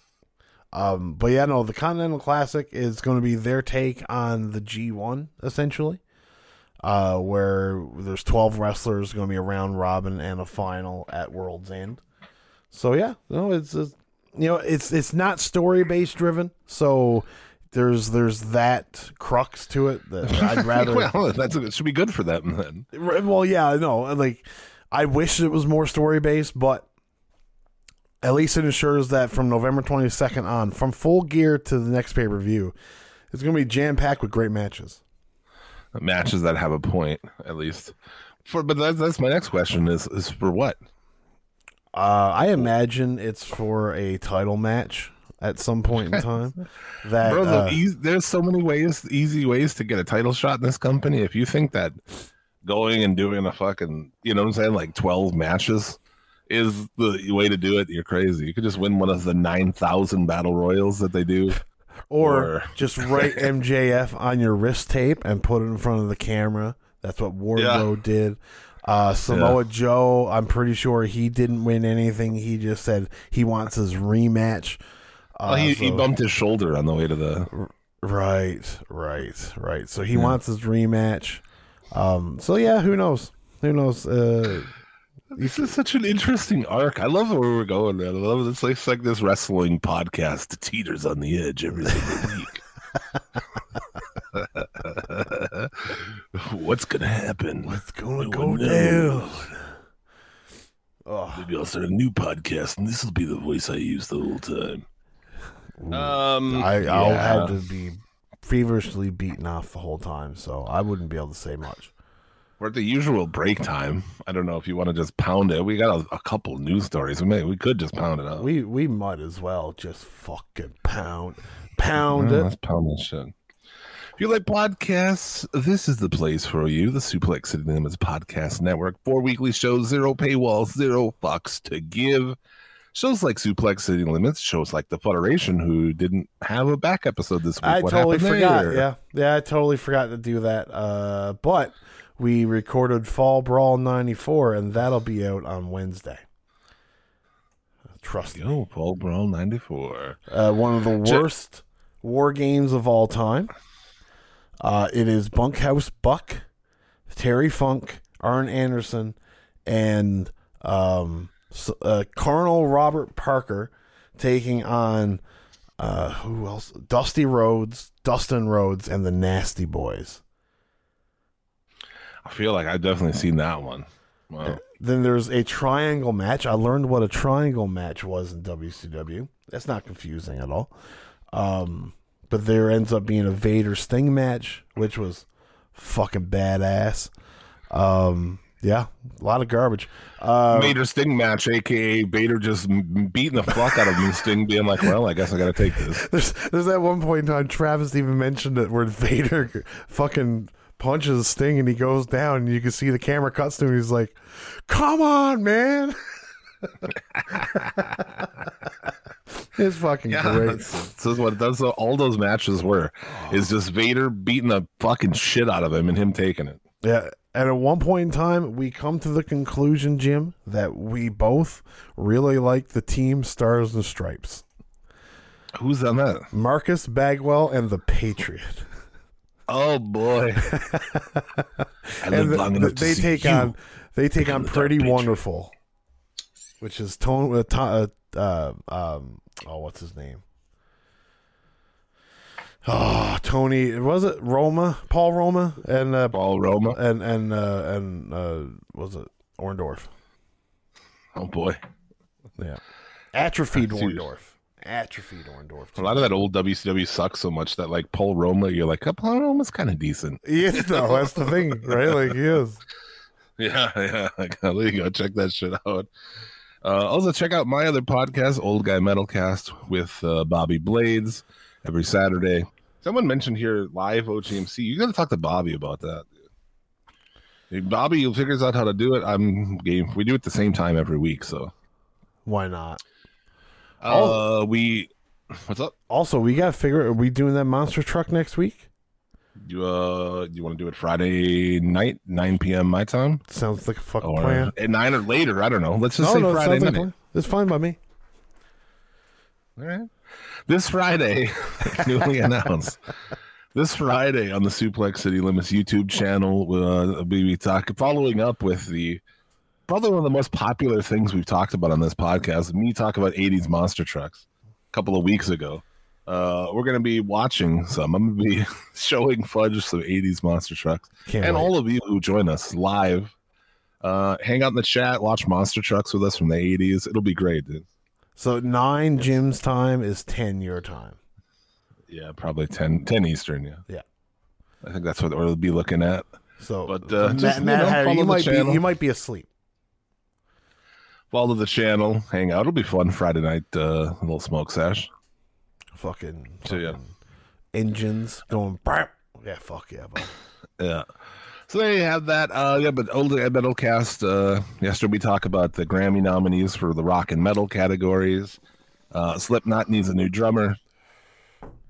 Um, but yeah, no, the Continental Classic is going to be their take on the G1 essentially. Uh, where there's 12 wrestlers going to be a round robin and a final at World's End. So yeah, no, it's, it's you know, it's it's not story based driven. So there's there's that crux to it that I'd rather well, that's it should be good for them then. Well, yeah, no, like I wish it was more story based, but at least it ensures that from November 22nd on, from full gear to the next pay per view, it's going to be jam packed with great matches. Matches that have a point, at least. For but that's that's my next question is is for what? Uh, I imagine it's for a title match at some point in time. That Bro, uh, there's so many ways, easy ways to get a title shot in this company. If you think that going and doing a fucking, you know what I'm saying, like 12 matches is the way to do it, you're crazy. You could just win one of the 9,000 battle royals that they do. or, or- just write MJF on your wrist tape and put it in front of the camera. That's what Wardlow did. Uh, Samoa Joe, I'm pretty sure he didn't win anything. He just said he wants his rematch. Uh, Well, he, he bumped his shoulder on the way to the. Right, right, right. So he wants his rematch. Um, so yeah, who knows? Who knows? Uh, This is such an interesting arc. I love where we're going, man. I love it. It's like, it's like this wrestling podcast teeters on the edge every single week. What's gonna happen? What's gonna No go down. Oh, Maybe I'll start a new podcast, and this will be the voice I use the whole time. Um, I I'll yeah. have to be feverishly beaten off the whole time, so I wouldn't be able to say much. We're at the usual break time. I don't know if you want to just pound it. We got a, a couple news stories. We may we could just pound it out. We we might as well just fucking pound pound Yeah, it. let's pound this shit. If you like podcasts, this is the place for you. The Suplex City Limits Podcast Network. Four weekly shows, zero paywalls, zero fucks to give. shows like Suplex City Limits, shows like the Federation, who didn't have a back episode this week. I what totally forgot. there? Yeah, yeah, I totally forgot to do that. Uh, but we recorded Fall Brawl '94, and that'll be out on Wednesday. Trust me. Yo, Fall Brawl ninety four. Uh, one of the worst war games of all time. Uh, it is Bunkhouse Buck, Terry Funk, Arn Anderson, and um, uh, Colonel Robert Parker taking on uh, who else? Dusty Rhodes, Dustin Rhodes, and the Nasty Boys. I feel like I've definitely seen that one. Wow. Then there's a triangle match. I learned what a triangle match was in WCW. That's not confusing at all. Um, but there ends up being a Vader Sting match, which was fucking badass. Um, yeah, a lot of garbage. Uh, Vader Sting match, aka Vader just beating the fuck out of me. Sting being like, "Well, I guess I got to take this." there's there's that one point in time Travis even mentioned it where Vader fucking punches a Sting and he goes down and you can see the camera cuts to him. He's like, "Come on, man." it's fucking Yeah, great. that's, that's what that's what all those matches were. Is just Vader beating the fucking shit out of him and him taking it. Yeah. And at one point in time, we come to the conclusion, Jim, that we both really like the team Stars and Stripes. Who's on that? Marcus Bagwell and the Patriot. Oh boy! And live the- long the- enough to they take on they take on Pretty Wonderful, which is Tone. Uh, to, uh, uh, um, oh, what's his name? Oh, Tony. Was it Roma? Paul Roma and uh, Paul Roma. and and uh, and uh, was it Orndorff? Oh boy! Yeah, atrophied Dude. Orndorff. Atrophied Orndorff. A lot of that old WCW sucks so much that like Paul Roma, you're like, oh, Paul Roma's kind of decent. Yeah. That's the thing, right? Like he is. Yeah, yeah. Like, there you go. Check that shit out. Uh, also, check out my other podcast, Old Guy Metalcast, with uh, Bobby Blades every Saturday. Someone mentioned here live OGMC. You got to talk to Bobby about that. If Bobby figures out how to do it. I'm game. We do it at the same time every week. So, Why not? Uh, we. What's up? Also, we got to figure. Are we doing that monster truck next week? You uh, you want to do it Friday night, 9 p.m. my time, Sounds like a fucking or plan. at nine or later? I don't know. Let's just No, say no, Friday sounds like night. It's fine by me. All right. This Friday, newly announced. This Friday on the Suplex City Limits YouTube channel, uh, we be talking, following up with the probably one of the most popular things we've talked about on this podcast. Me talk about '80s monster trucks a couple of weeks ago. Uh, we're going to be watching some. I'm going to be showing Fudge some '80s monster trucks, Can't and wait. all of you who join us live, uh, hang out in the chat, watch monster trucks with us from the '80s. It'll be great, dude. So nine Jim's time is ten your time. Yeah, probably 10, 10 Eastern. Yeah. Yeah. I think that's what we'll be looking at. So, But, uh, Matt, just, you know, Hatter, you might be you might be asleep. Follow the channel, hang out. It'll be fun Friday night, uh, little smoke sesh. Fucking, So, yeah. engines going. Brap. Yeah, fuck yeah. Yeah. So there you have that. Uh, yeah, but old metal cast. Uh, yesterday we talked about the Grammy nominees for the rock and metal categories. Uh, Slipknot needs a new drummer.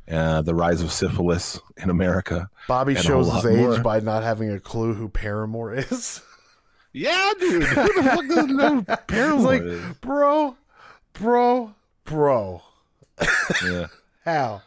Uh, the rise of syphilis in America. Bobby shows his age more. by not having a clue who Paramore is. Yeah, dude. Who the fuck doesn't know Paramore like, is? bro, bro, bro. Yeah. How?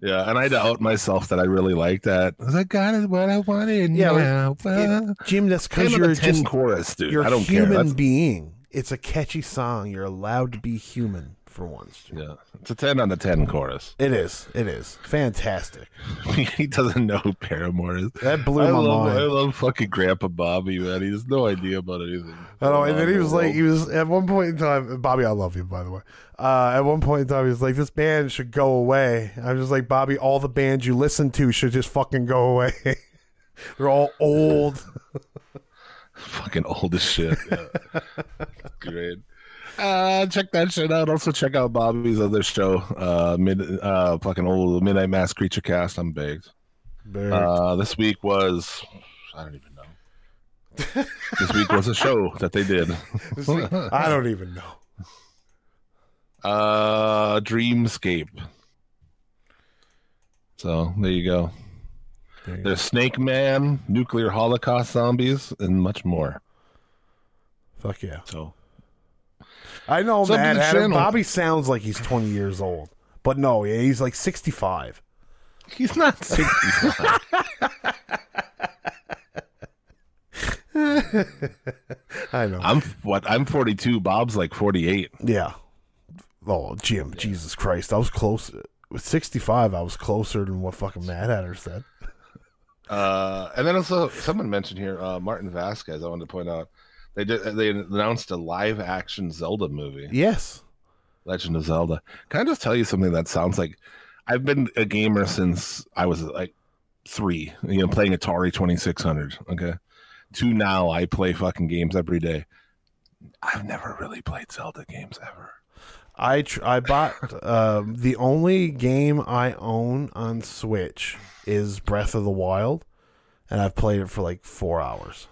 Yeah, and I doubt myself that I really like that. I got it what I wanted. Yeah, now. it- uh. Jim, that's because you're the 10 just chorus, dude. you're I don't a care. human That's, being. It's a catchy song. You're allowed to be human for once. Jim. yeah, it's a ten on the ten chorus. It is. It is fantastic. he doesn't know who Paramore is. That blew I my love, mind. I love fucking Grandpa Bobby, man. He has no idea about anything. I know, and then he was like, he was at one point in time, Bobby, I love you, by the way. Uh, at one point in time, he was like, this band should go away. I'm just like, Bobby, all the bands you listen to should just fucking go away. They're all old. fucking old as shit. Yeah. Great. Uh, check that shit out. Also, check out Bobby's other show, uh, mid, uh, fucking old Midnight Mass Creature Cast. I'm baked. Uh, this week was, I don't even know. this week was a show that they did. I don't even know. Uh, Dreamscape. So there you go. There you There's Snake Man, Nuclear Holocaust Zombies, and much more. Fuck yeah. So I know, Sub man. Adam- channel. Bobby sounds like he's 20 years old. But no, yeah, he's like 65. he's not 65. I know. I'm what? I'm 42. Bob's like 48. yeah. Oh, Jim, Jesus Christ. I was close. With 65, I was closer than what fucking Mad Hatter said. Uh, and then also someone mentioned here, uh, Martin Vasquez. I wanted to point out they did they announced a live action Zelda movie, Yes. Legend of Zelda. Can I just tell you something that sounds like I've been a gamer since I was like three, you know, playing Atari 2600. Okay. To now, I play fucking games every day. I've never really played Zelda games ever. I tr- I bought um, the only game I own on Switch is Breath of the Wild, and I've played it for like four hours.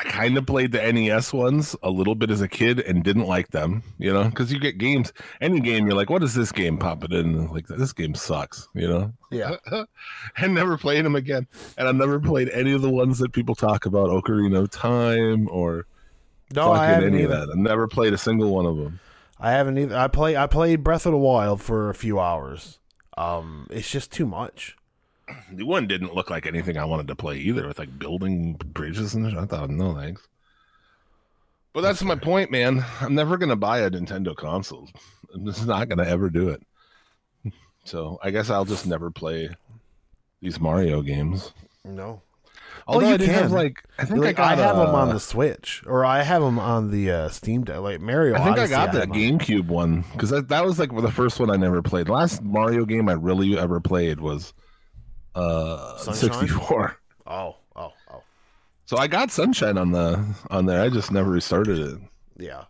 I kind of played the NES ones a little bit as a kid and didn't like them, you know, because you get games, any game, you're like, what is this game? popping in, like this game sucks, you know. Yeah. and never played them again. And I've never played any of the ones that people talk about, Ocarina of Time or No, I haven't any of either. that. I've never played a single one of them. I haven't either. I play. I played Breath of the Wild for a few hours. Um, it's just too much. The one didn't look like anything I wanted to play either, with like building bridges and shit. I thought, no thanks. But that's my point, man. I'm never gonna buy a Nintendo console. I'm just not gonna ever do it. So I guess I'll just never play these Mario games. No. Although you I did have can. like I think Like, I I, got have them on uh, the Switch, or I have them on the uh, Steam Deck. Like Mario. I think Odyssey, I got that have on. GameCube one because that, that was like the first one I never played. The last Mario game I really ever played was uh Sunshine? 64. Oh, oh, oh. So I got Sunshine on the on there. I just never restarted it. Yeah.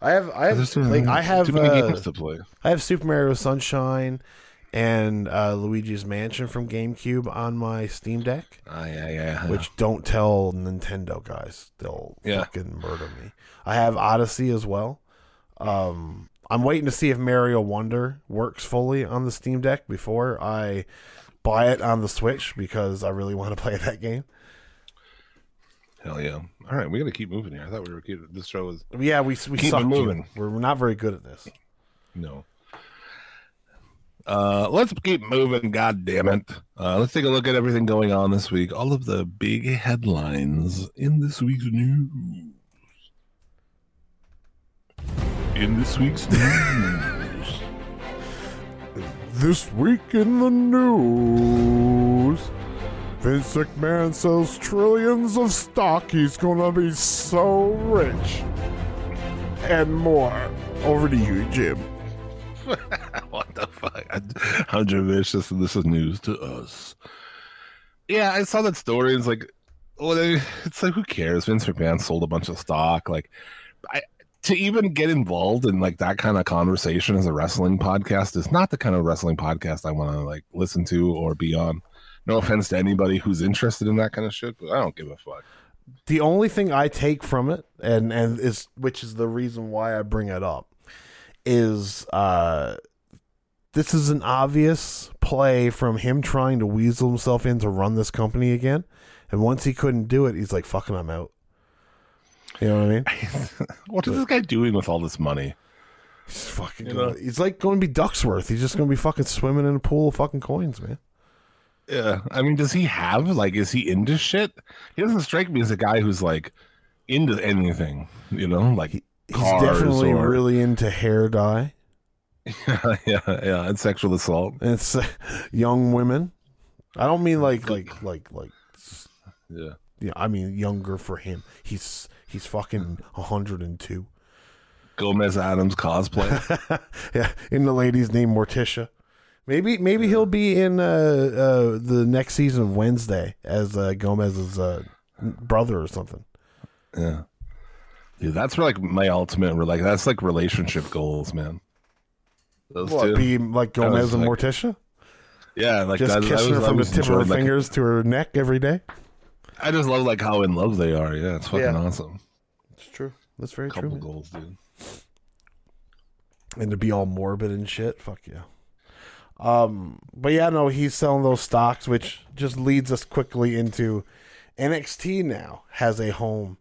I have. I have. Like I have. uh, games to play. I have Super Mario Sunshine and uh, Luigi's Mansion from GameCube on my Steam Deck. Ah, yeah, yeah. Which don't tell Nintendo guys; they'll Yeah. fucking murder me. I have Odyssey as well. Um, I'm waiting to see if Mario Wonder works fully on the Steam Deck before I buy it on the Switch because I really want to play that game. Hell yeah! All right, we got to keep moving here. I thought we were keep, this show was Yeah, we we Keep it suck. Jim. moving. We're, we're not very good at this. no. Uh, let's keep moving. God damn it! Uh, let's take a look at everything going on this week. All of the big headlines in this week's news. In this week's news. This week in the news, Vince McMahon sells trillions of stock. He's gonna be so rich. And more. Over to you, Jim. what the fuck? How vicious this is news to us. Yeah, I saw that story. It's like, well, it's like who cares? Vince McMahon sold a bunch of stock. Like, I to even get involved in like that kind of conversation as a wrestling podcast is not the kind of wrestling podcast I want to like listen to or be on. No offense to anybody who's interested in that kind of shit, but I don't give a fuck. The only thing I take from it, and and is which is the reason why I bring it up, is uh this is an obvious play from him trying to weasel himself in to run this company again. And once he couldn't do it, he's like, fucking I'm out. You know what I mean? What is this guy doing with all this money? He's fucking You know? he's like going to be Ducksworth. He's just going to be fucking swimming in a pool of fucking coins, man. Yeah, I mean, does he have like? Is he into shit? He doesn't strike me as a guy who's like into anything. You know, like He's definitely or- really into hair dye. yeah, yeah, and sexual assault. And it's uh, young women. I don't mean like like like like Yeah, yeah, I mean younger for him. He's he's fucking 102. Gomez Addams cosplay. yeah, and the lady's name Morticia. Maybe maybe he'll be in uh, uh, the next season of Wednesday as uh, Gomez's uh, brother or something. yeah, dude, that's like my ultimate. Like that's like relationship goals, man. Those What, two. be like Gomez and like- Morticia? yeah, like Just that, kissing that her was, I from the tip of her like- fingers to her neck every day? I just love like how in love they are. Yeah, it's fucking Yeah. awesome. It's true. That's very Couple true. man. goals, dude. and to be all morbid and shit. Fuck yeah. Um, but yeah, no, he's selling those stocks, which just leads us quickly into NXT now has a home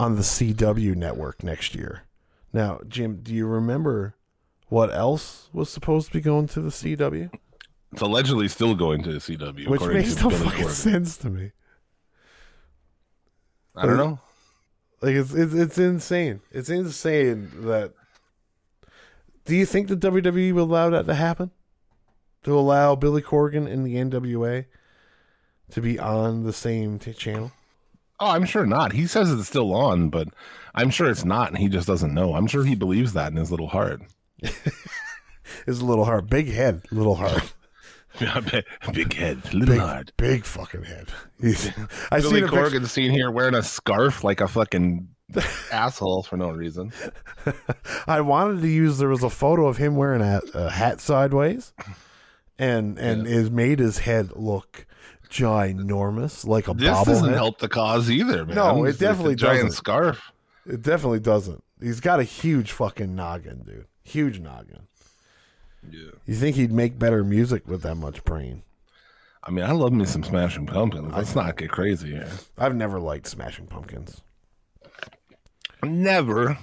on the CW network next year. Now, Jim, do you remember what else was supposed to be going to the CW? It's allegedly still going to the CW. Which makes no fucking Corgan. sense to me. I don't uh, know. Like it's, it's it's insane. It's insane that. Do you think the WWE will allow that to happen? To allow Billy Corgan and the NWA to be on the same t- channel? Oh, I'm sure not. He says it's still on, but I'm sure it's not, and he just doesn't know. I'm sure he believes that in his little heart. his little heart, Big head, little heart. Big head, little Big, heart. big fucking head. He's, I Billy seen a picture. Seen here wearing a scarf like a fucking asshole for no reason. I wanted to use. There was a photo of him wearing a, a hat sideways, and and it made his head look ginormous, like a This doesn't bobblehead. help the cause either, man. No, it It's like definitely giant doesn't. scarf. It definitely doesn't. He's got a huge fucking noggin, dude. Huge noggin. Yeah. You think he'd make better music with that much brain? I mean, I love me some Smashing Pumpkins. Let's not get crazy here. I've never liked Smashing Pumpkins. Never.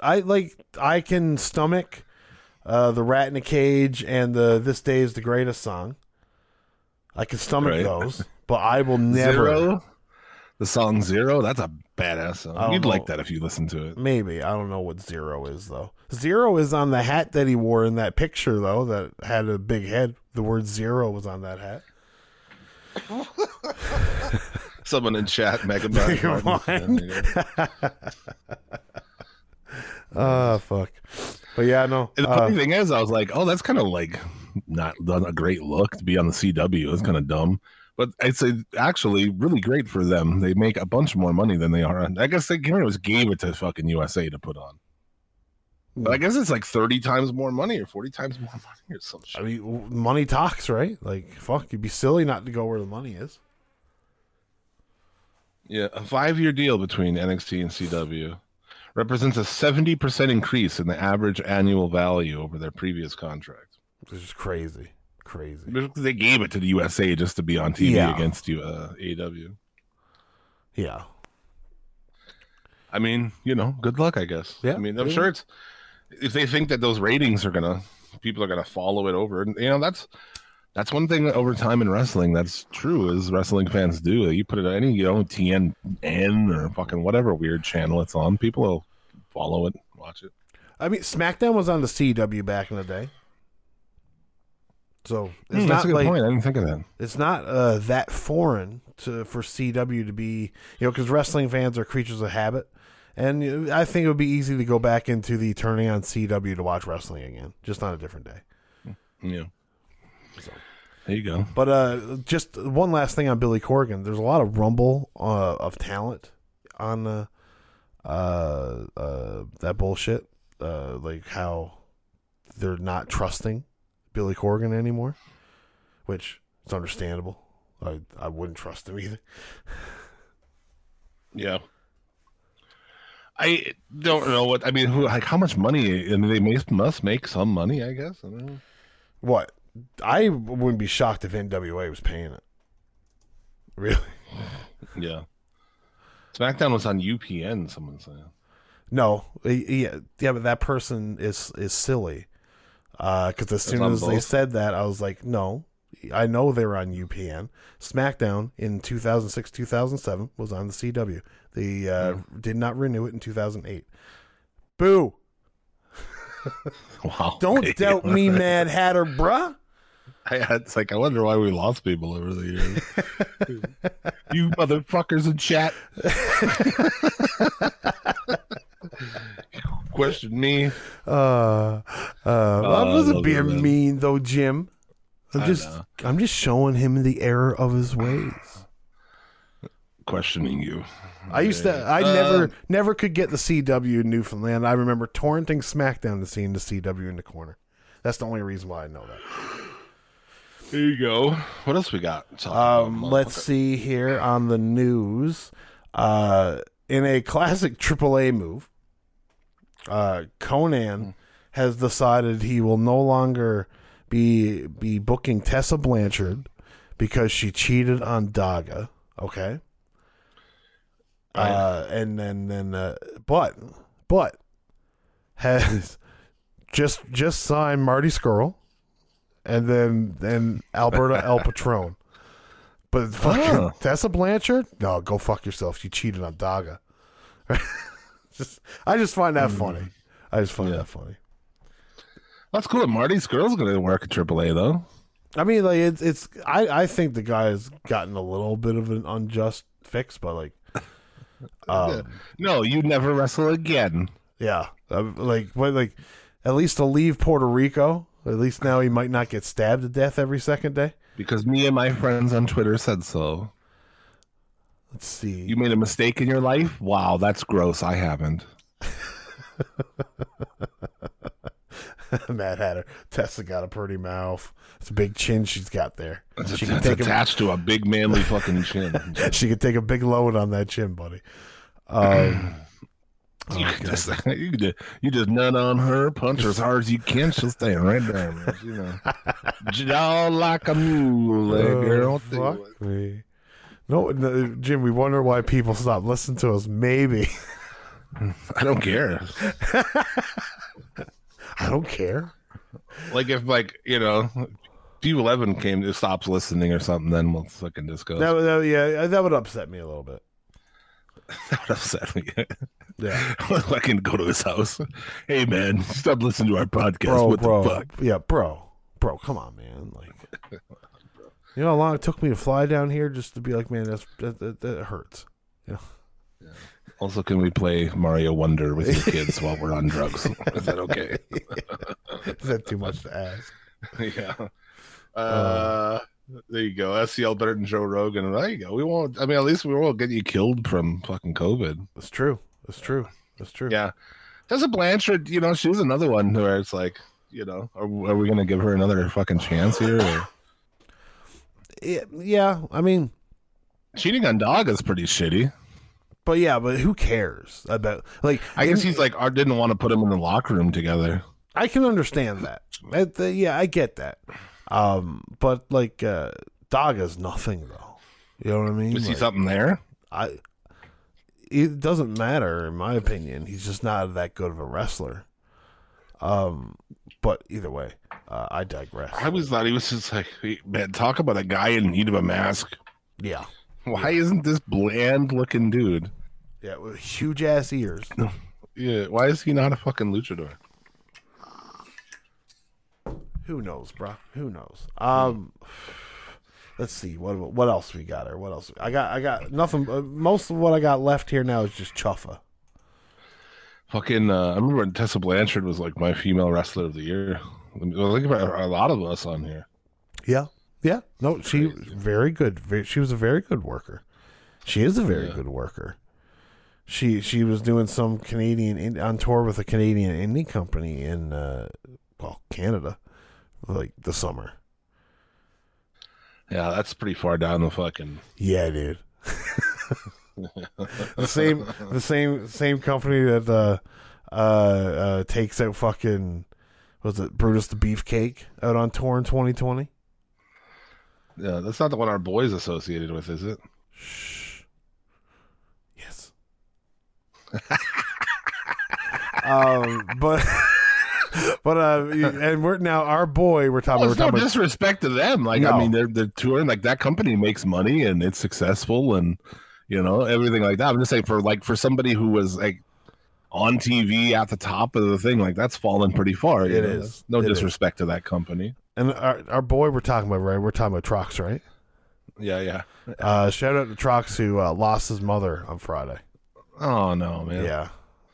I like. I can stomach uh, the Rat in a Cage and the This Day Is the Greatest song. I can stomach Right. those, but I will never. Zero. The song Zero. That's a badass song. You'd know. like that if you listen to it. Maybe I don't know what zero is though. Zero is on the hat that he wore in that picture though that had a big head. The word zero was on that hat. Someone in chat, Megan Martin. Mind. Ah, fuck. But yeah, no. And the uh, funny thing is, I was like, oh, that's kind of like not done a great look to be on the CW. It's kind of dumb. But it's actually really great for them. They make a bunch more money than they are on. I guess they kind of just gave it to fucking USA to put on. But I hmm. guess it's like 30 times more money or 40 times more money or some shit. I mean, money talks, right? Like, fuck, you'd be silly not to go where the money is. Yeah, a five year deal between NXT and CW represents a 70% increase in the average annual value over their previous contract. Which is crazy, crazy. Because They gave it to the USA just to be on TV Yeah. against you, uh, AW. Yeah, I mean, you know, good luck, I guess. Yeah, I mean, I'm yeah. sure it's if they think that those ratings are gonna people are gonna follow it over, and you know, that's that's one thing over time in wrestling that's true is wrestling fans do. You put it on any, you know, TNN or fucking whatever weird channel it's on, people will follow it, watch it. I mean, SmackDown was on the CW back in the day, so it's Hmm, not that's a good like point. I didn't think of that. it's not uh, that foreign to for CW to be, you know, because wrestling fans are creatures of habit, and I think it would be easy to go back into the turning on CW to watch wrestling again, just on a different day. Yeah. There you go. But uh, just one last thing on Billy Corgan. There's a lot of rumble uh, of talent on uh, uh, uh, that bullshit. Uh, like how they're not trusting Billy Corgan anymore, which is understandable. I I wouldn't trust him either. Yeah. I don't know what I mean. Who like how much money? I mean, they may, must make some money, I guess. I don't know. What? I wouldn't be shocked if NWA was paying it. Really? Yeah. SmackDown was on UPN. Someone said. No, yeah, yeah, but that person is is silly. Because as soon on as they said that, I was like, no, I know they were on UPN. SmackDown in 2006, 2007 was on the CW. They uh, did not renew it in 2008. Boo! Wow. Don't doubt me, Mad Hatter, bruh. I, it's like I wonder why we lost people over the years. you motherfuckers in chat. Question me. Uh, uh, I I wasn't love being it, mean though, Jim. I'm just. I'm just showing him the error of his ways. Questioning you. I used to. I never, never could get the CW in Newfoundland. I remember torrenting SmackDown to seeing the CW in the corner. That's the only reason why I know that. There you go. What else we got? Talk Um, let's see here on the news. Uh, in a classic AAA move, uh, Konnan has decided he will no longer be be booking Tessa Blanchard because she cheated on Daga. Okay. Uh, and then then uh, but but has just just signed Marty Scurll and then then Alberto El Patron. But fucking Oh. Tessa Blanchard? No, go fuck yourself. You cheated on Daga. just, I just find that funny. I just find Yeah. that funny. That's cool. Marty Scurll's gonna work at AAA though. I mean, like it's it's. I I think the guy has gotten a little bit of an unjust fix, but like, um, No, you never wrestle again. yeah, uh, like what like at least to leave Puerto Rico. At least now he might not get stabbed to death every second day. Because me and my friends on Twitter said so. Let's see. You made a mistake in your life? Wow, that's gross. I haven't. Mad Hatter. Tessa got a pretty mouth. It's a big chin she's got there. It's, She can it's take a, attached to a big manly fucking chin. she can take a big load on that chin, buddy. Um, You can just, you just, you just nut on her, punch her as hard as you can. She'll stay right there, man. You know, jaw like a mule, eh, girl. oh, fuck me. No, no, uh, Jim. We wonder why people stop listening to us. Maybe I don't care. I don't care. Like if, like you know, P Eleven came to stops listening or something, then we'll fucking discuss. That, that, yeah, uh, that would upset me a little bit. That would upset me. Yeah, I can go to his house. Hey man, stop listening to our podcast. bro, what bro, the fuck? yeah, bro, bro. Come on, man. Like, you know how long it took me to fly down here just to be like, man, that's that, that, that hurts. Also, can we play Mario Wonder with your kids while we're on drugs? Is that okay? Is that too much to ask? yeah. Uh, there you go. SCL better than Joe Rogan. There you go. We won't. I mean, at least we won't get you killed from fucking COVID. It's true. It's true. It's true. Yeah. Tessa Blanchard, you know, she's another one where it's like, you know, are, are we gonna give her another fucking chance here? Or? Yeah, yeah. I mean, Cheating on dog is pretty shitty. but yeah, but who cares about like? I guess he's like, I didn't want to put him in the locker room together. I can understand that. That- that- yeah, I get that. Um, but like, uh, is nothing though. You know what I mean? Was he something there? I. It doesn't matter, in my opinion. He's just not that good of a wrestler. Um, but either way, uh, I digress. I always thought he was just like, man, talk about a guy in need of a mask. Yeah, Why isn't this bland looking dude? yeah, with huge ass ears. Yeah, why is he not a fucking luchador? Who knows, bro? Who knows? Um, let's see what what else we got, or what else I got. I got nothing. Uh, most of what I got left here now is just chuffa. Fucking, uh, I remember when Tessa Blanchard was like my female wrestler of the year. I think about a lot of us on here. Yeah, yeah. No, she was very good. Very, she was a very good worker. She is a very good worker. She she was doing some Canadian on tour with a Canadian indie company in uh, well Canada, like the summer. Yeah, that's pretty far down the fucking. Yeah, dude. the same, the same, same company that uh, uh, uh, takes out fucking was it Brutus the Beefcake out on tour in 2020. Yeah, that's not the one our boys associated with, is it? Shh. Yes. um, but but uh, and we're now our boy. We're talking. Well, we're no talking about, disrespect to them. Like, No. I mean, they're they're touring. Like that company makes money and it's successful, and you know everything like that. I'm just saying for like for somebody who was like on TV at the top of the thing, like that's fallen pretty far. It know? is. No It is. disrespect to that company. and our, our boy we're talking about right. We're talking about Trox, right? Yeah, yeah. Uh, shout out to Trox who uh, lost his mother on Friday. Oh no, man. Yeah,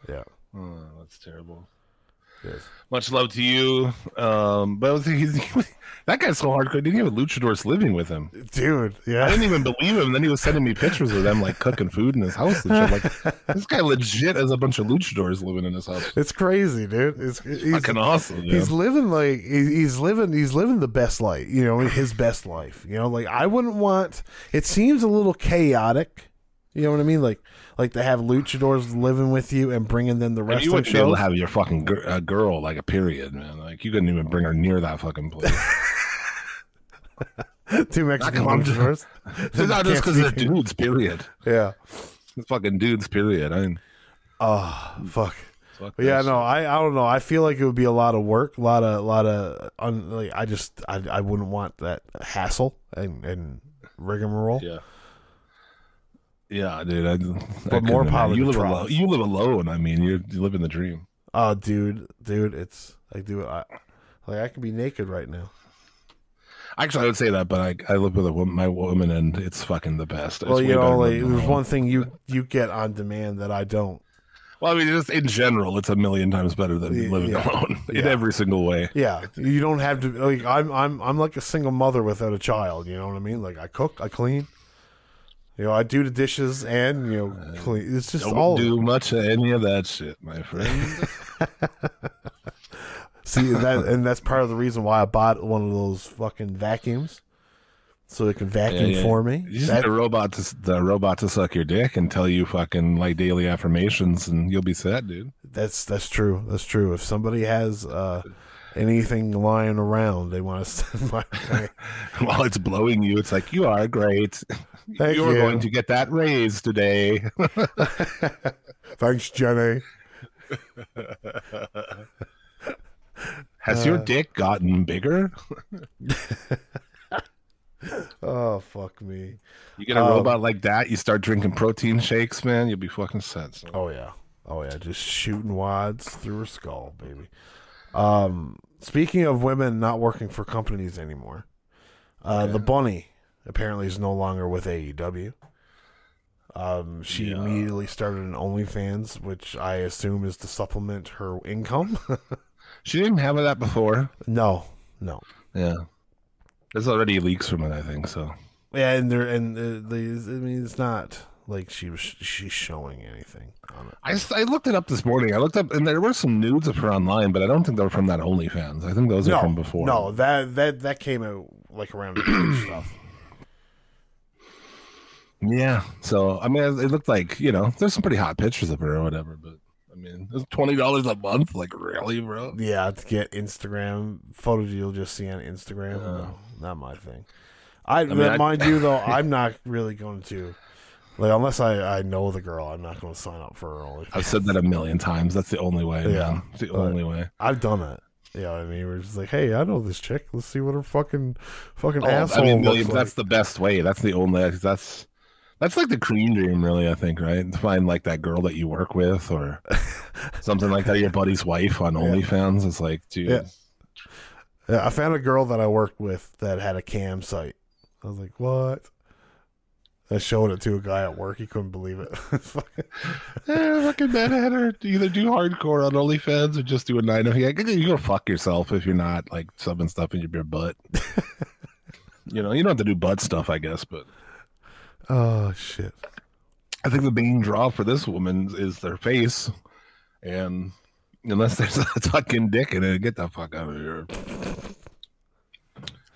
yeah. Oh, that's terrible. Yes. Much love to you. Um, but I was, he's, that guy's so hardcore. Didn't he have luchadors living with him? Dude, Yeah, I didn't even believe him. Then he was sending me pictures of them like cooking food in his house and shit. Like this guy legit has a bunch of luchadors living in his house. It's crazy, dude. It's he's, Fucking awesome. he's living like he's living he's living the best life you know his best life you know like i wouldn't want it seems a little chaotic you know what i mean like like to have luchadors living with you and bringing them the you wouldn't be able to have your fucking gir- uh, girl like a period, man. Like you couldn't even bring her near that fucking place. two mexican luchadors it's not just because they're dudes. Period. yeah It's fucking dudes. Period. I mean, oh fuck fuck yeah, no, I, I don't know. I feel like it would be a lot of work, a lot of, a lot of, un, like, I just, I, I wouldn't want that hassle and and rigmarole. Yeah. Yeah, dude. I, But more power You live alone. You live alone. I mean, you're you live in the dream. Oh, dude, dude, it's like, dude, I, like I could be naked right now. Actually, I would say that, but I I live with a woman, my woman, and it's fucking the best. It's well, you know, like there's alone. one thing you you get on demand that I don't. Well, I mean, just in general, it's a million times better than Yeah, living yeah. alone in Yeah. every single way. Yeah, you don't have to. Like, I'm I'm I'm like a single mother without a child. You know what I mean? Like I cook, I clean. You know, I do the dishes and you know clean. It's just Don't all do much of any of that shit, my friend. See that, and that's part of the reason why I bought one of those fucking vacuums, so it can vacuum Yeah, yeah. for me. You just That- need a robot to the robot to suck your dick and tell you fucking like daily affirmations, and you'll be set, dude. that's that's true. That's true. If somebody has uh, anything lying around, they want to send my way. While it's blowing you, it's like you are great. Thank You're you. going to get that raise today. Thanks, Jenny. Has Uh. your dick gotten bigger? Oh fuck me. You get a Um, robot like that, you start drinking protein shakes, man. You'll be fucking set. Oh yeah. Oh yeah. Just shooting wads through her skull, baby. Um, speaking of women not working for companies anymore, uh, the bunny apparently is no longer with AEW. Um, she Yeah. immediately started an OnlyFans, which I assume is to supplement her income. She didn't have that before. no, no. Yeah. There's already leaks from it, I think. So Yeah, and there and uh, the I mean, it's not like she was she's showing anything on it. I, I looked it up this morning. I looked up, and there were some nudes of her online, but I don't think they were from that OnlyFans. I think those are from before. no, that that that came out like around stuff. Yeah. So I mean, it looked like you know, there's some pretty hot pictures of her or whatever. But I mean, it's twenty dollars a month. Like really, bro? Yeah, to get Instagram photos you'll just see on Instagram. No, not my thing. I, mean, I- mind you though, I'm not really going to like unless I I know the girl. I'm not going to sign up for her only. I've said that a million times. That's the only way. Yeah, man. It's the only way. I've done it. You know I mean? We're just like, hey, I know this chick. Let's see what her fucking fucking Oh, asshole I mean, like. that's the best way. That's the only. That's that's like the cream dream, really. I think, right? To find like that girl that you work with, or something like that. Your buddy's wife on OnlyFans. It's like, dude, Yeah. Yeah, I found a girl that I worked with that had a cam site. I was like, what? I showed it to a guy at work. He couldn't believe it. Fucking- eh, fucking deadheader. Either do hardcore on OnlyFans or just do a nine. Yeah, you go fuck yourself if you're not like subbing stuff in your butt. you know, you don't have to do butt stuff, I guess, but oh shit! I think the main draw for this woman is their face, and unless there's a fucking dick in it, get the fuck out of here.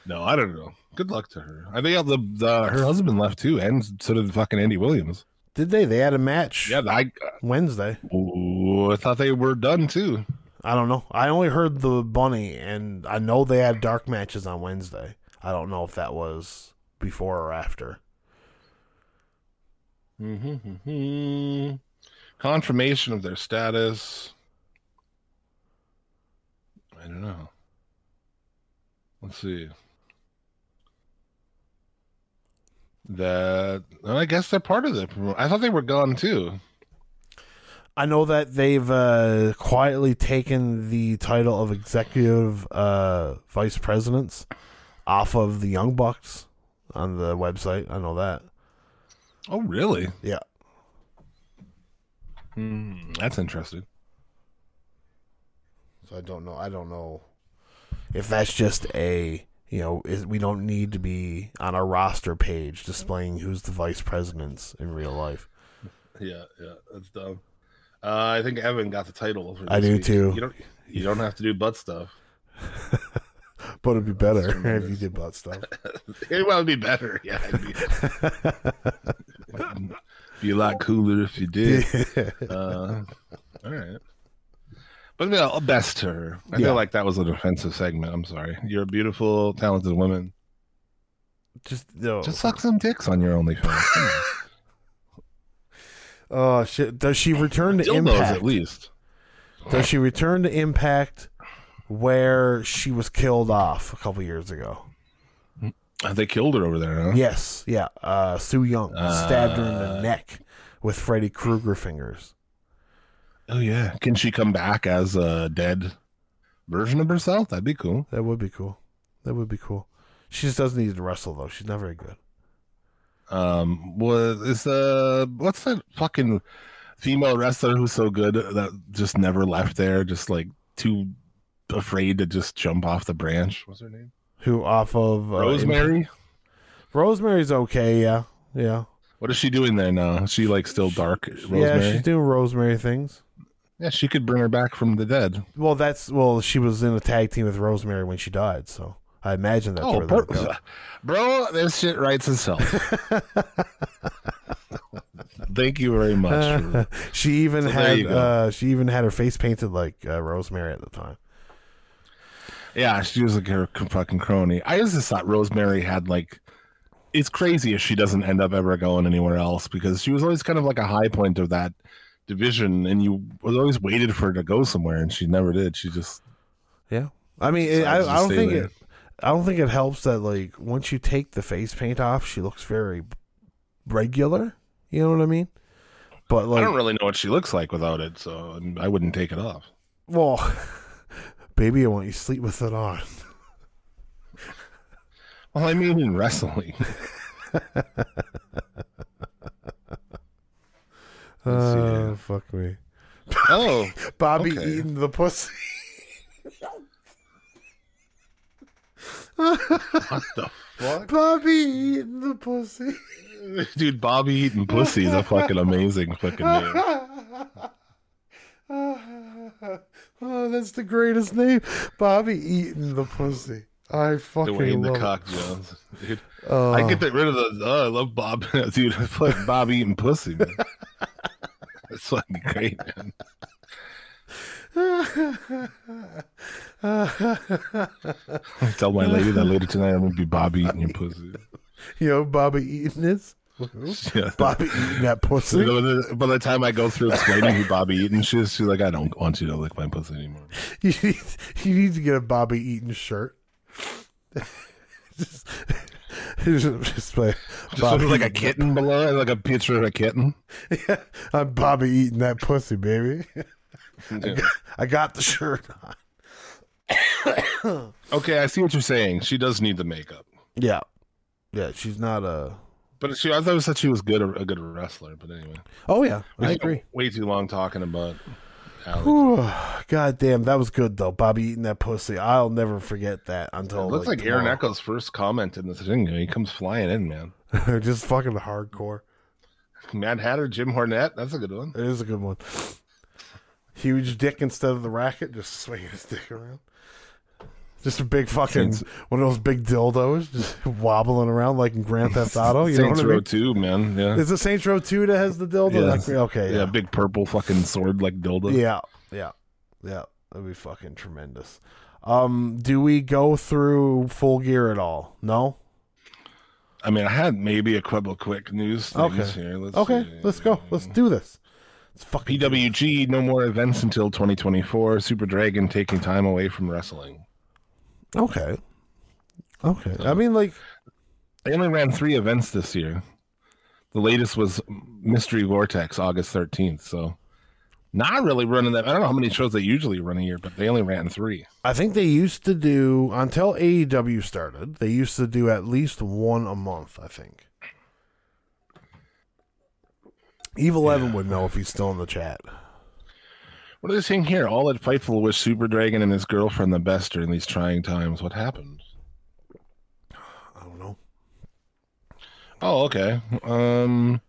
No, I don't know. Good luck to her. I think the, the her husband left too, and so did fucking Andy Williams. Did they? They had a match Yeah, I, Wednesday. ooh, I thought they were done too. I don't know. I only heard the bunny, and I know they had dark matches on Wednesday. I don't know if that was before or after. Mm-hmm. Confirmation of their status. I don't know. Let's see. That I guess they're part of the. I thought they were gone too. I know that they've uh, quietly taken the title of executive uh, vice presidents off of the Young Bucks on the website. I know that. Oh, really? Yeah. Hmm, that's interesting. So I don't know. I don't know if that's just a you know is, we don't need to be on our roster page displaying who's the vice presidents in real life. Yeah, yeah, that's dumb. Uh, I think Evan got the title. For I do week. too. You don't. You don't have to do butt stuff. But it'd be better if you did butt stuff. It would be better. Yeah, it'd be, be a lot cooler if you did. Uh, all right. But yeah, best to her. I Yeah. feel like that was an offensive segment. I'm sorry. You're a beautiful, talented woman. Just no. Just suck some dicks on your OnlyFans. Oh shit! Does she return to Dildos Impact? at least. Does she return to Impact where she was killed off a couple years ago? Uh, They killed her over there, huh? Yes, yeah. Uh, Su Yung stabbed her in Uh. the neck with Freddy Krueger fingers. Oh yeah. Can she come back as a dead version of herself? That'd be cool. That would be cool. That would be cool. She just doesn't need to wrestle though. She's not very good. Um, was is uh what's that fucking female wrestler who's so good that just never left there, just like too afraid to just jump off the branch? What's her name? Who off of uh, Rosemary. Rosemary's okay. Yeah, yeah, What is she doing there now? Is she like still dark? Rosemary. yeah. She's doing Rosemary things. Yeah, she could bring her back from the dead. Well, that's well. She was in a tag team with Rosemary when she died, so I imagine that's Oh, where go. bro, this shit writes itself. Thank you very much. she even So had uh, she even had her face painted like uh, Rosemary at the time. Yeah, she was like her fucking crony. I just thought Rosemary had like. It's crazy if she doesn't end up ever going anywhere else because she was always kind of like a high point of that division, and you was always waited for her to go somewhere, and she never did. She just Yeah, I mean, it, I, I don't think there. it. I don't think it helps that like once you take the face paint off, she looks very regular. You know what I mean? But like, I don't really know what she looks like without it, so I wouldn't take it off. well, baby, I want you to sleep with it on. Well, I mean in wrestling. Let's see Uh, here. fuck me, oh, Bobby Okay. eating the pussy. what the fuck, Bobby eating the pussy. dude? Bobby eating pussy is a fucking amazing fucking name. oh, that's the greatest name. Bobby eating the pussy. I fucking Dwayne the love it. Cock Jones, dude. Oh. I get rid of the. Oh, I love Bob, dude. I like Bob eating pussy, man. That's fucking great, man. Tell my lady that later tonight I'm gonna be Bobby eating your pussy. You know, Bobby eating this. Yeah. Bobby eating that pussy. by the, by the time I go through explaining who Bobby Eaton she is, she's like, I don't want you to lick my pussy anymore. You need, you need to get a Bobby Eaton shirt. just, just, Just Bobby like a kitten below, like a picture of a kitten. Yeah, I'm Bobby eating that pussy, baby. Yeah. I got the shirt on. Okay, I see what you're saying. She does need the makeup, Yeah, yeah. She's not a. but she I thought said she was good, a good wrestler. But anyway, Oh yeah, I agree. Way too long talking about. Alex. God damn, that was good though. Bobby eating that pussy. I'll never forget that until It looks like, Aaron tomorrow. Echo's first comment in this thing. He comes flying in, man. Just fucking hardcore. Mad Hatter, Jim Cornette. That's a good one. It is a good one. Huge dick instead of the racket, just swinging his dick around. Just a big fucking one of those big dildos, just wobbling around like in Grand Theft Auto. You Saints know Row what I 2, man. Yeah. mean? Is it Saints Row Two that has the dildo? Yeah. Like, okay, yeah. yeah, big purple fucking sword like dildo. yeah, yeah, yeah. That'd be fucking tremendous. Um, do we go through full gear at all? No. I mean, I had maybe a couple quick news things Okay. here. Let's Okay, see. let's go. Let's do this. It's fucking PWG, no more events until 2024. Super Dragon taking time away from wrestling. Okay. Okay. I mean, like, They only ran three events this year. The latest was Mystery Vortex, August 13th. So, not really running that. I don't know how many shows they usually run a year, but they only ran three. I think they used to do until AEW started. They used to do at least one a month. I think. Evil Evan would know if he's still in the chat. What are they saying here? All at Fightful wish Super Dragon and his girlfriend the best during these trying times. What happened? I don't know. Oh, okay. Um,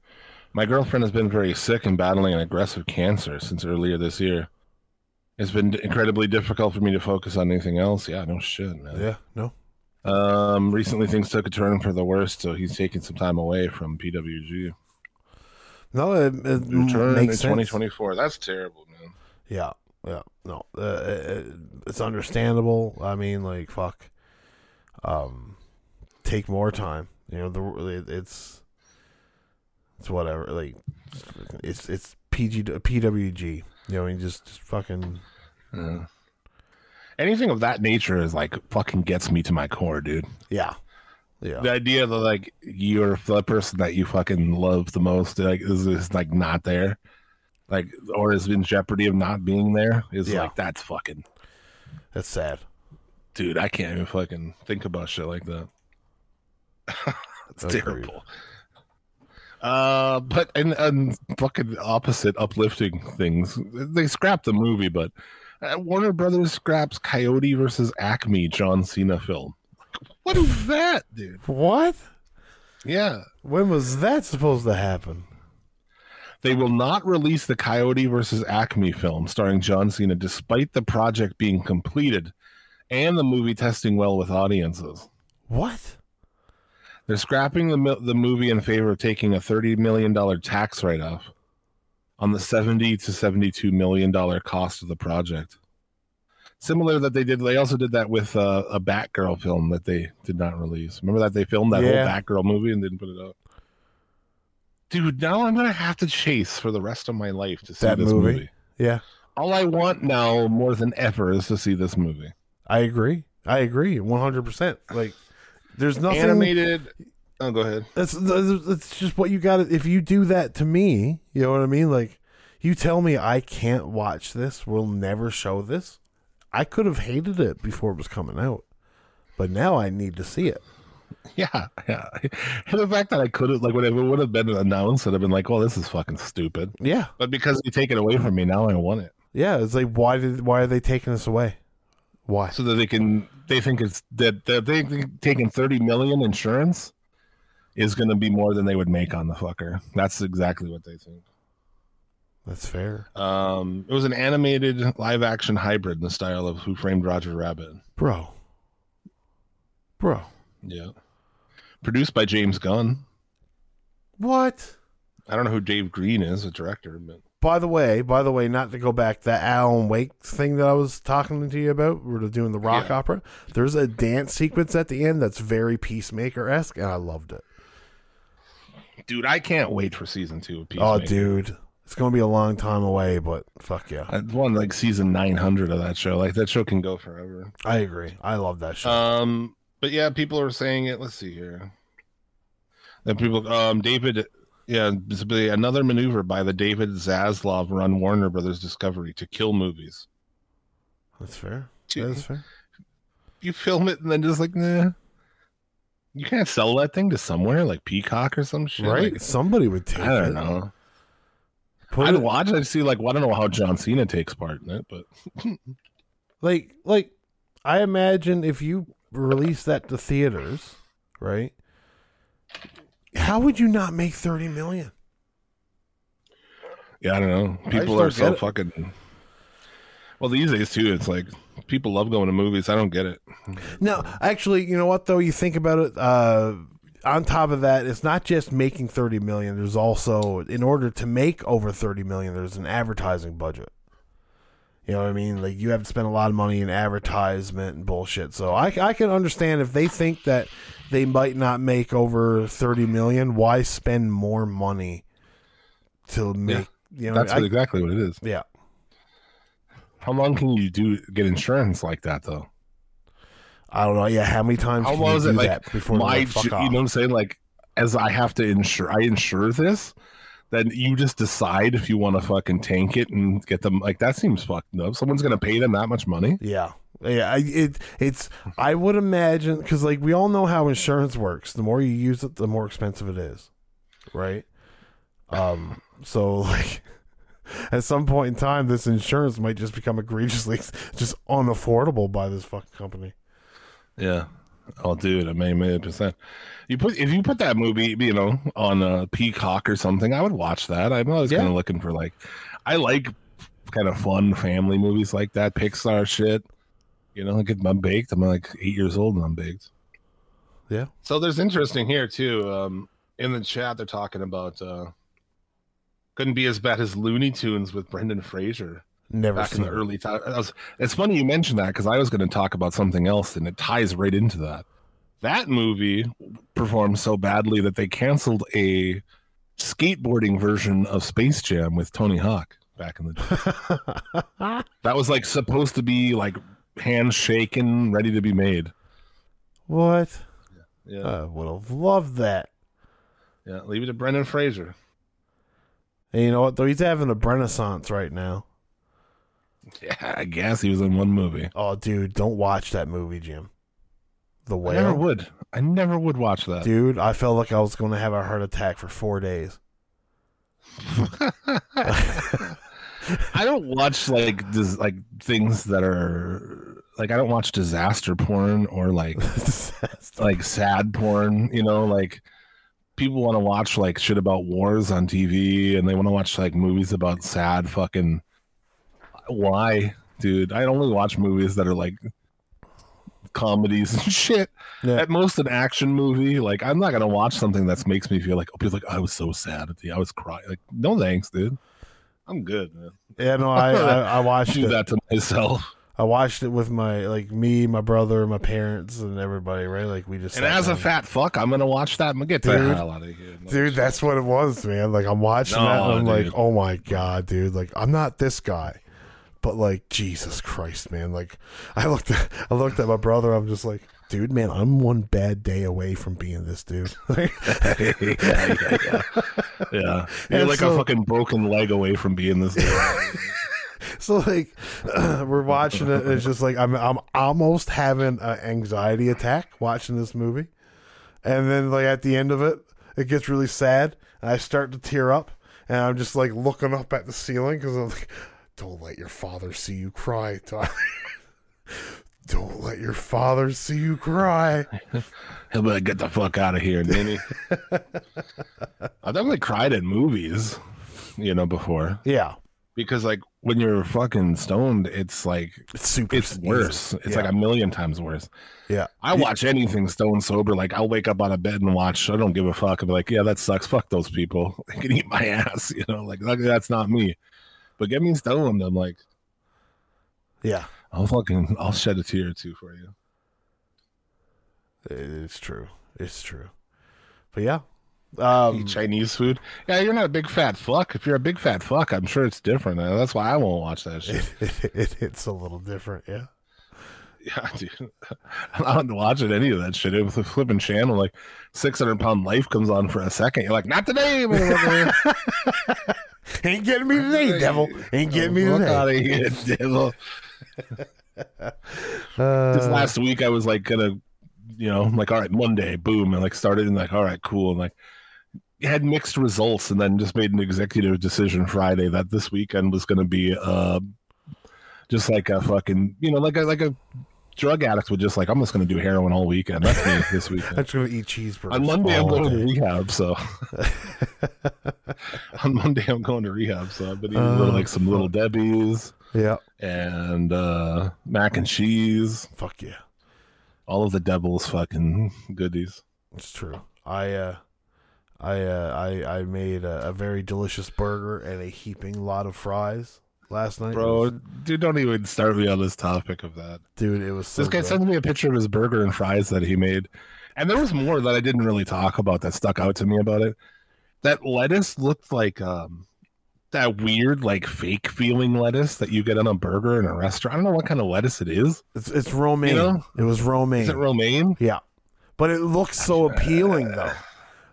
my girlfriend has been very sick and battling an aggressive cancer since earlier this year. It's been incredibly difficult for me to focus on anything else. Yeah, no shit, man. Yeah, no. Um, recently things took a turn for the worst, so he's taking some time away from PWG. No, it, it Return in makes sense. 2024. That's terrible. Yeah, yeah, no, uh, it, it's understandable. I mean, like, fuck, um, take more time. You know, the it, it's it's whatever. Like, it's it's PG PWG. You know, and just just fucking Yeah. Anything of that nature is like fucking gets me to my core, dude. yeah, yeah, The idea that like you're the person that you fucking love the most, like is, is like not there, like or is in jeopardy of not being there, is Yeah. like that's fucking, that's sad. dude. I can't even fucking think about shit like that. it's Agreed. terrible. Uh, but and, and fucking opposite uplifting things. They scrapped the movie, but uh, Warner Brothers scraps Coyote versus Acme John Cena film. What is that, dude? What? Yeah, When was that supposed to happen? They will not release the Coyote versus Acme film starring John Cena, despite the project being completed and the movie testing well with audiences. What? They're scrapping the the movie in favor of taking a thirty million dollar tax write off on the seventy to seventy two million dollar cost of the project. Similar that they did. They also did that with uh, a Batgirl film that they did not release. Remember that they filmed that Yeah. whole Batgirl movie and didn't put it out. Dude, now I'm gonna have to chase for the rest of my life to see That this movie? movie. Yeah, All I want now, more than ever, is to see this movie. I agree. I agree, one hundred percent. Like, there's nothing Animated. Oh, go ahead. That's that's just what you got. If you do that to me, you know what I mean. Like, you tell me I can't watch this. We'll never show this. I could have hated it before it was coming out, but now I need to see it. Yeah, yeah. And the fact that I could have, like, when it would have been announced, I'd have been like, "Well, this is fucking stupid." Yeah, But because you take it away from me, now I want it, yeah. It's like why did why are they taking this away? Why? so that they can. They think it's that that they think taking thirty million insurance is going to be more than they would make on the fucker. That's exactly what they think. That's fair, Um, it was an animated live action hybrid in the style of Who Framed Roger Rabbit. bro. Bro, Yeah. Produced by James Gunn. what? I don't know who Dave Green is, a director, but By the way, by the way, not to go back that Alan Wake thing that I was talking to you about. we are doing the rock Yeah. opera. There's a dance sequence at the end that's very peacemaker esque, and I loved it. dude, I can't wait for season two of Oh, dude, it's gonna be a long time away, but fuck yeah, I won like season 900 of that show. Like that show can go forever. I agree. I love that show. Um, but yeah, people are saying it. Let's see here. Then people, um, David, yeah, another maneuver by the David Zaslav run Warner Brothers Discovery to kill movies. that's fair. That's fair. You film it and then just like, nah. You can't sell that thing to somewhere like Peacock or some shit. Right? Like, Somebody would take I don't it. know. Put I'd it- watch. I'd see like, well, I don't know how John Cena takes part in it, but like, like, I imagine if you release that to theaters, right? How would you not make thirty million? Yeah, I don't know. People are so it. fucking. Well, these days too, it's like people love going to movies. I don't get it. No, actually, you know what though? You think about it. Uh, on top of that, it's not just making thirty million. There's also, in order to make over thirty million, there's an advertising budget. You know what I mean? Like you have to spend a lot of money in advertisement and bullshit. So I, I can understand if they think that they might not make over thirty million. Why spend more money to make? You know, That's I- what- exactly what it is. yeah. How long can you do get insurance like that though? I don't know. Yeah, how many times How can long you is do it like before my? you know what I'm saying? Like, as I have to insure, I insure this. Then you just decide if you want to fucking tank it and get them. Like that seems fucked up. Someone's gonna pay them that much money. Yeah, yeah. I, it it's. I would imagine because like we all know how insurance works. The more you use it, the more expensive it is, right? Um. So like, At some point in time, this insurance might just become egregiously just unaffordable by this fucking company. Yeah. Oh, dude, I mean, a million, million percent. You put if you put that movie, you know, on a Peacock or something, I would watch that. I'm always Yeah. kind of looking for like, I like kind of fun family movies like that, Pixar shit. You know, like I'm baked. I'm like eight years old and I'm baked. Yeah. So there's interesting here too. Um, in the chat, they're talking about uh, couldn't be as bad as Looney Tunes with Brendan Fraser Never back in the it. early time. It's funny you mentioned that because I was going to talk about something else, and it ties right into that. That movie performed so badly that they canceled a skateboarding version of Space Jam with Tony Hawk back in the day. that was like supposed to be like hands shaking, ready to be made. What? Yeah, I would have loved that. yeah. Leave it to Brendan Fraser. And you know what? Though he's having a renaissance right now. Yeah, I guess he was in one movie. Oh, dude, don't watch that movie, Jim. The I never would. I never would watch that. dude. I felt like I was going to have a heart attack for four days. I don't watch like dis- like things that are like I don't watch disaster porn or like like sad porn. You know, like people want to watch like shit about wars on TV, and they want to watch like movies about sad fucking. Why, dude? I only watch movies that are like comedies and shit. Yeah. At most, an action movie. Like I'm not gonna watch something that makes me feel like oh, people like oh, I was so sad at the I was crying. Like no thanks, dude. I'm good, man. Yeah, no, I I, I watched do it. that to myself. I watched it with my like me, my brother, my parents, and everybody. Right? Like we just And sat as a fat fuck, I'm gonna watch that. and Get the Dude. hell out of here, No dude, that's what it was, man. Like I'm watching that, and I'm No, like, oh my god, dude. Like I'm not this guy, but like Jesus Christ, man. Like I looked at I looked at my brother. I'm just like, dude, man, I'm one bad day away from being this dude. Like, yeah, yeah, yeah. yeah. You're And like so- a fucking broken leg away from being this. Dude. so like we're watching it. And it's just like I'm I'm almost having an anxiety attack watching this movie, and then like at the end of it, it gets really sad, and I start to tear up, and I'm just like looking up at the ceiling because I'm like, don't let your father see you cry, Tyler. Don't let your father see you cry. He'll be like, "Get the fuck out of here, Ninny." I've definitely cried in movies, you know, before Yeah, because like when you're fucking stoned, it's like it's super. it's easy. worse. It's Yeah. like a million times worse. Yeah, I watch anything stone sober. Like I'll wake up on a bed and watch. I don't give a fuck. I'll be like, yeah, that sucks. Fuck those people. They can eat my ass. You know, like that's not me. But get me stoned. I'm like, yeah. I'll fucking, I'll shed a tear or two for you. It's true. It's true. But yeah, um, Eat Chinese food. Yeah, you're not a big fat fuck. If you're a big fat fuck, I'm sure it's different. Uh, That's why I won't watch that shit. it, it, it hits a little different. Yeah. Yeah, dude. I'm not watching any of that shit. It was a flipping channel. Like 600 pound life comes on for a second. You're like, not today. Motherfucker." Ain't getting me today, devil. Ain't getting me today. out of here, devil. Uh, this last week I was like gonna, you know, I'm like all right, Monday, boom, and like started and like all right, cool, and like had mixed results, and then just made an executive decision Friday that this weekend was gonna be uh, just like a fucking, you know, like a like a drug addicts would just like I'm just gonna do heroin all weekend. That's me this weekend. I'm just gonna eat cheeseburgers. On Monday I'm going to rehab, so on Monday I'm going to rehab, so I've been eating little, Oh, like some little Debbie's Yeah. and uh mac and cheese Fuck yeah. all of the devil's fucking goodies. It's true. I uh I uh I I made a, a very delicious burger and a heaping lot of fries last night. Bro, was- dude, don't even start me on this topic of that. dude, it was so this guy sends me a picture of his burger and fries that he made. And there was more that I didn't really talk about that stuck out to me about it. That lettuce looked like um that weird, like fake feeling lettuce that you get on a burger in a restaurant. I don't know what kind of lettuce it is. It's it's romaine. You know? It was romaine. Is it romaine? Yeah. But it looks so appealing though.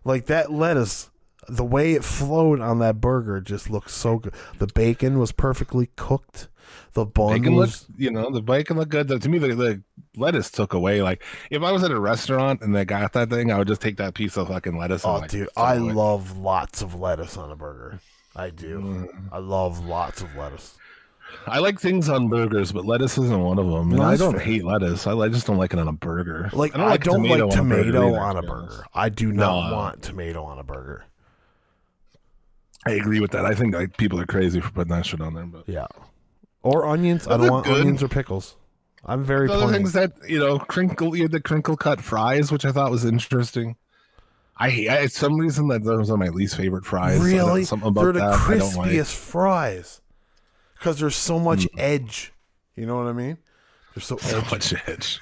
Like that lettuce, the way it flowed on that burger just looks so good. The bacon was perfectly cooked. The bun Bacon was looked, you know, the bacon looked good. To me, the, the lettuce took away. Like, if I was at a restaurant and they got that thing, I would just take that piece of fucking lettuce. Oh like, dude, I away. love lots of lettuce on a burger. I do. Mm. I love lots of lettuce. I like things on burgers, but lettuce isn't one of them. And I don't fair. hate lettuce. I, I just don't like it on a burger. Like I don't like on a burger tomato either, on to a be honest. burger. I do not No. want tomato on a burger. I agree with that. I think like people are crazy for putting that shit on there. But Yeah. Or onions. I don't want good. onions or pickles. I'm very the other plain. things that you know, crinkle you had the crinkle cut fries, which I thought was interesting. I hate I, some reason that those are my least favorite fries. I don't- Really? something about They're the that I crispiest like. Mm. fries. Because there's so much edge. You know what I mean? They're so So edgy. much edge.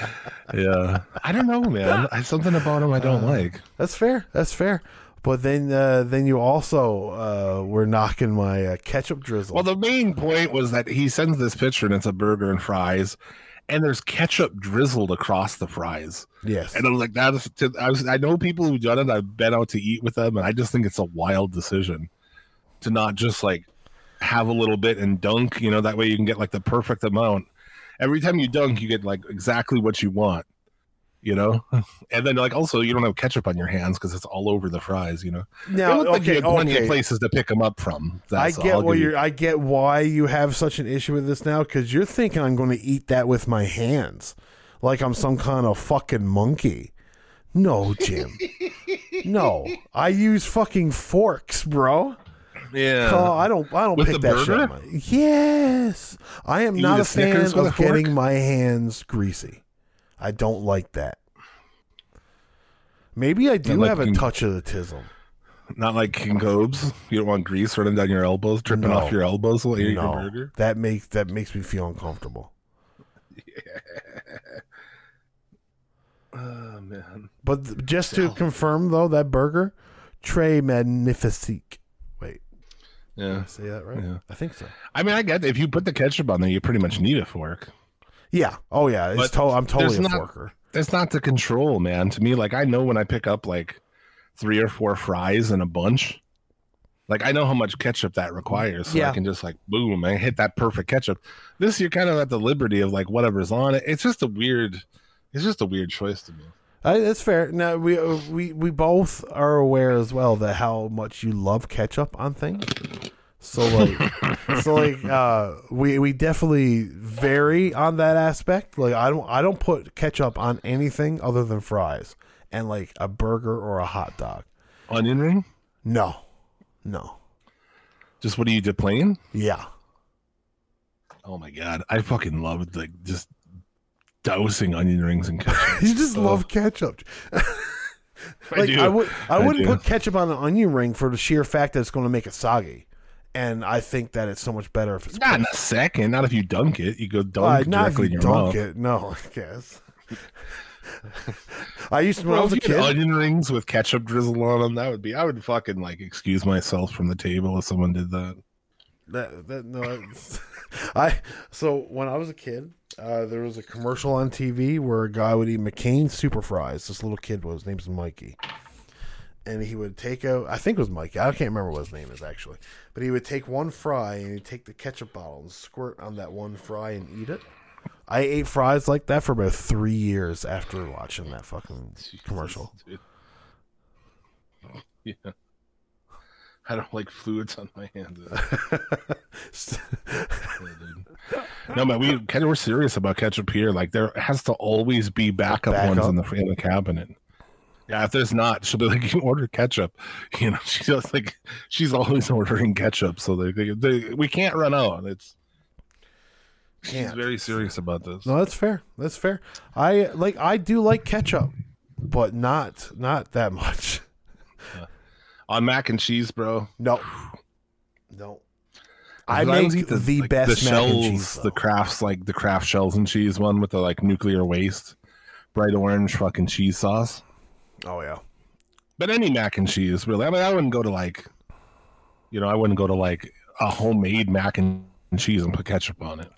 yeah, I don't know, man. I, something about them I don't like. That's fair. That's fair. But then, uh, then you also uh, were knocking my uh, ketchup drizzle. Well, the main point was that he sends this picture and it's a burger and fries, and there's ketchup drizzled across the fries. yes. And I was like, that is. I was. I know people who've done it. I've been out to eat with them, and I just think it's a wild decision to not just like have a little bit and dunk. You know, that way you can get like the perfect amount. Every time you dunk, you get like exactly what you want. You know, and then like also you don't have ketchup on your hands because it's all over the fries. You know, Now, it looked like you okay, had plenty okay. of places to pick them up from. I That's all. get give you- you're. I get why you have such an issue with this now because you're thinking I'm going to eat that with my hands, like I'm some kind of fucking monkey. No, Jim. no, I use fucking forks, bro. Yeah. Oh, I don't. I don't With pick that shit. up. Yes, I am You not a a fan Snickers of getting my hands greasy. I don't like that. Maybe I do like have a you- touch of the tism. Not like King Cobes. You don't want grease running down your elbows, dripping No. off your elbows while you eat your burger. that makes that makes me feel uncomfortable. Yeah. Oh man. But th- just to confirm, though, that burger, Trey Magnifique. Wait, did Yeah. I say that right? Yeah. I think so. I mean, I get if you put the ketchup on there, you pretty much need a fork. Yeah. Oh, yeah. It's to- I'm totally a not- forker. That's not the control, man. To me, like I know when I pick up like three or four fries in a bunch, like I know how much ketchup that requires. So Yeah. I can just like boom, and hit that perfect ketchup. This you're kind of at the liberty of like whatever's on it. It's just a weird. It's just a weird choice to me. Uh, that's fair. Now we uh, we we both are aware as well that how much you love ketchup on things. So like, so like, uh, we we definitely vary on that aspect. Like, I don't I don't put ketchup on anything other than fries and like a burger or a hot dog. Onion ring? No, no, Just what do you do? Plain? yeah. Oh my god, I fucking love like just dousing onion rings in ketchup. You just Oh. love ketchup. I like do. I would I, I wouldn't do. put ketchup on an onion ring for the sheer fact that it's going to make it soggy. And I think that it's so much better if it's Not in a second. Not if you dunk it. You go dunk it not if you in your dunk mouth. it. No, I guess. I used to when I Bro, was a if you had kid. onion rings with ketchup drizzle on them, that would be. I would fucking like excuse myself from the table if someone did that. That, that no, I so when I was a kid, uh, there was a commercial on TV where a guy would eat McCain super fries. This little kid was his name's Mikey, and he would take out. I think it was Mikey. I can't remember what his name is actually, but he would take one fry and he'd take the ketchup bottle and squirt on that one fry and eat it. I ate fries like that for about three years after watching that fucking commercial. Yeah. I don't like fluids on my hands. No, man, we kind of we're serious about ketchup here. Like there has to always be backup Backup. ones in the in the cabinet. Yeah, if there's not, she'll be like, "You order ketchup." You know, she's just like she's always ordering ketchup, so they, they, they we can't run out. It's she's Can't. very serious about this. No, that's fair. That's fair. I like I do like ketchup, but not not that much. On mac and cheese, bro. No, no. I make eat the, like, best the mac shells, and cheese. the Krafts like the Kraft shells and cheese one with the like nuclear waste, bright orange fucking cheese sauce. Oh yeah, But any mac and cheese, really. I mean, I wouldn't go to like, you know, I wouldn't go to like a homemade mac and cheese and put ketchup on it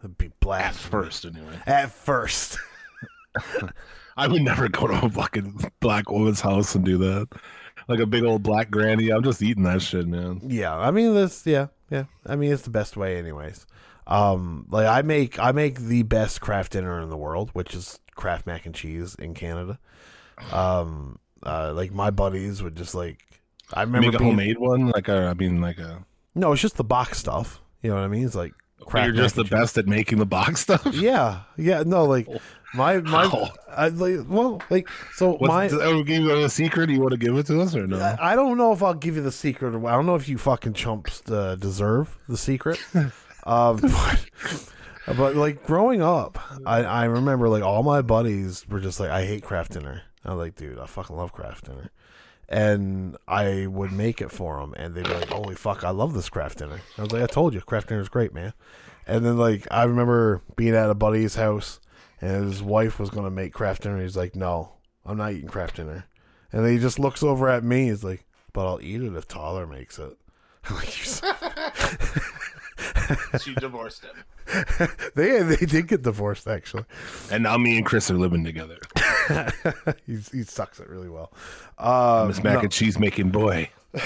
it'd be at blast first, anyway. At first, I would never go to a fucking black woman's house and do that. Like a big old black granny. I'm just eating that shit, man. yeah. I mean, this, yeah, yeah. I mean, it's the best way, anyways. Um, like I make I make the best Kraft dinner in the world, which is Kraft mac and cheese in Canada. Um, uh, like my buddies would just like I remember Make a being, homemade one, like a, I mean, like a. No, it's just the box stuff. You know what I mean? It's like You're just the cheese. best at making the box stuff. Yeah, yeah. No, like my my. How? I, like, well, like so What's my. oh, give you a secret? You want to give it to us or no? I don't know if I'll give you the secret. I don't know if you fucking chumps uh, deserve the secret. um, but, but like growing up, I, I remember like all my buddies were just like, I hate Kraft dinner. I was like, dude, I fucking love Kraft dinner. And I would make it for them, and they'd be like, "Holy fuck, I love this Kraft dinner." I was like, "I told you, Kraft dinner is great, man." And then like I remember being at a buddy's house, and his wife was gonna make Kraft dinner. He's like, "No, I'm not eating Kraft dinner." And then he just looks over at me. He's like, "But I'll eat it if Tyler makes it." I'm like, "You she divorced him. they they did get divorced actually. And now me and Chris are living together. He sucks it really well. Uh, I'm his mac no. and cheese making boy.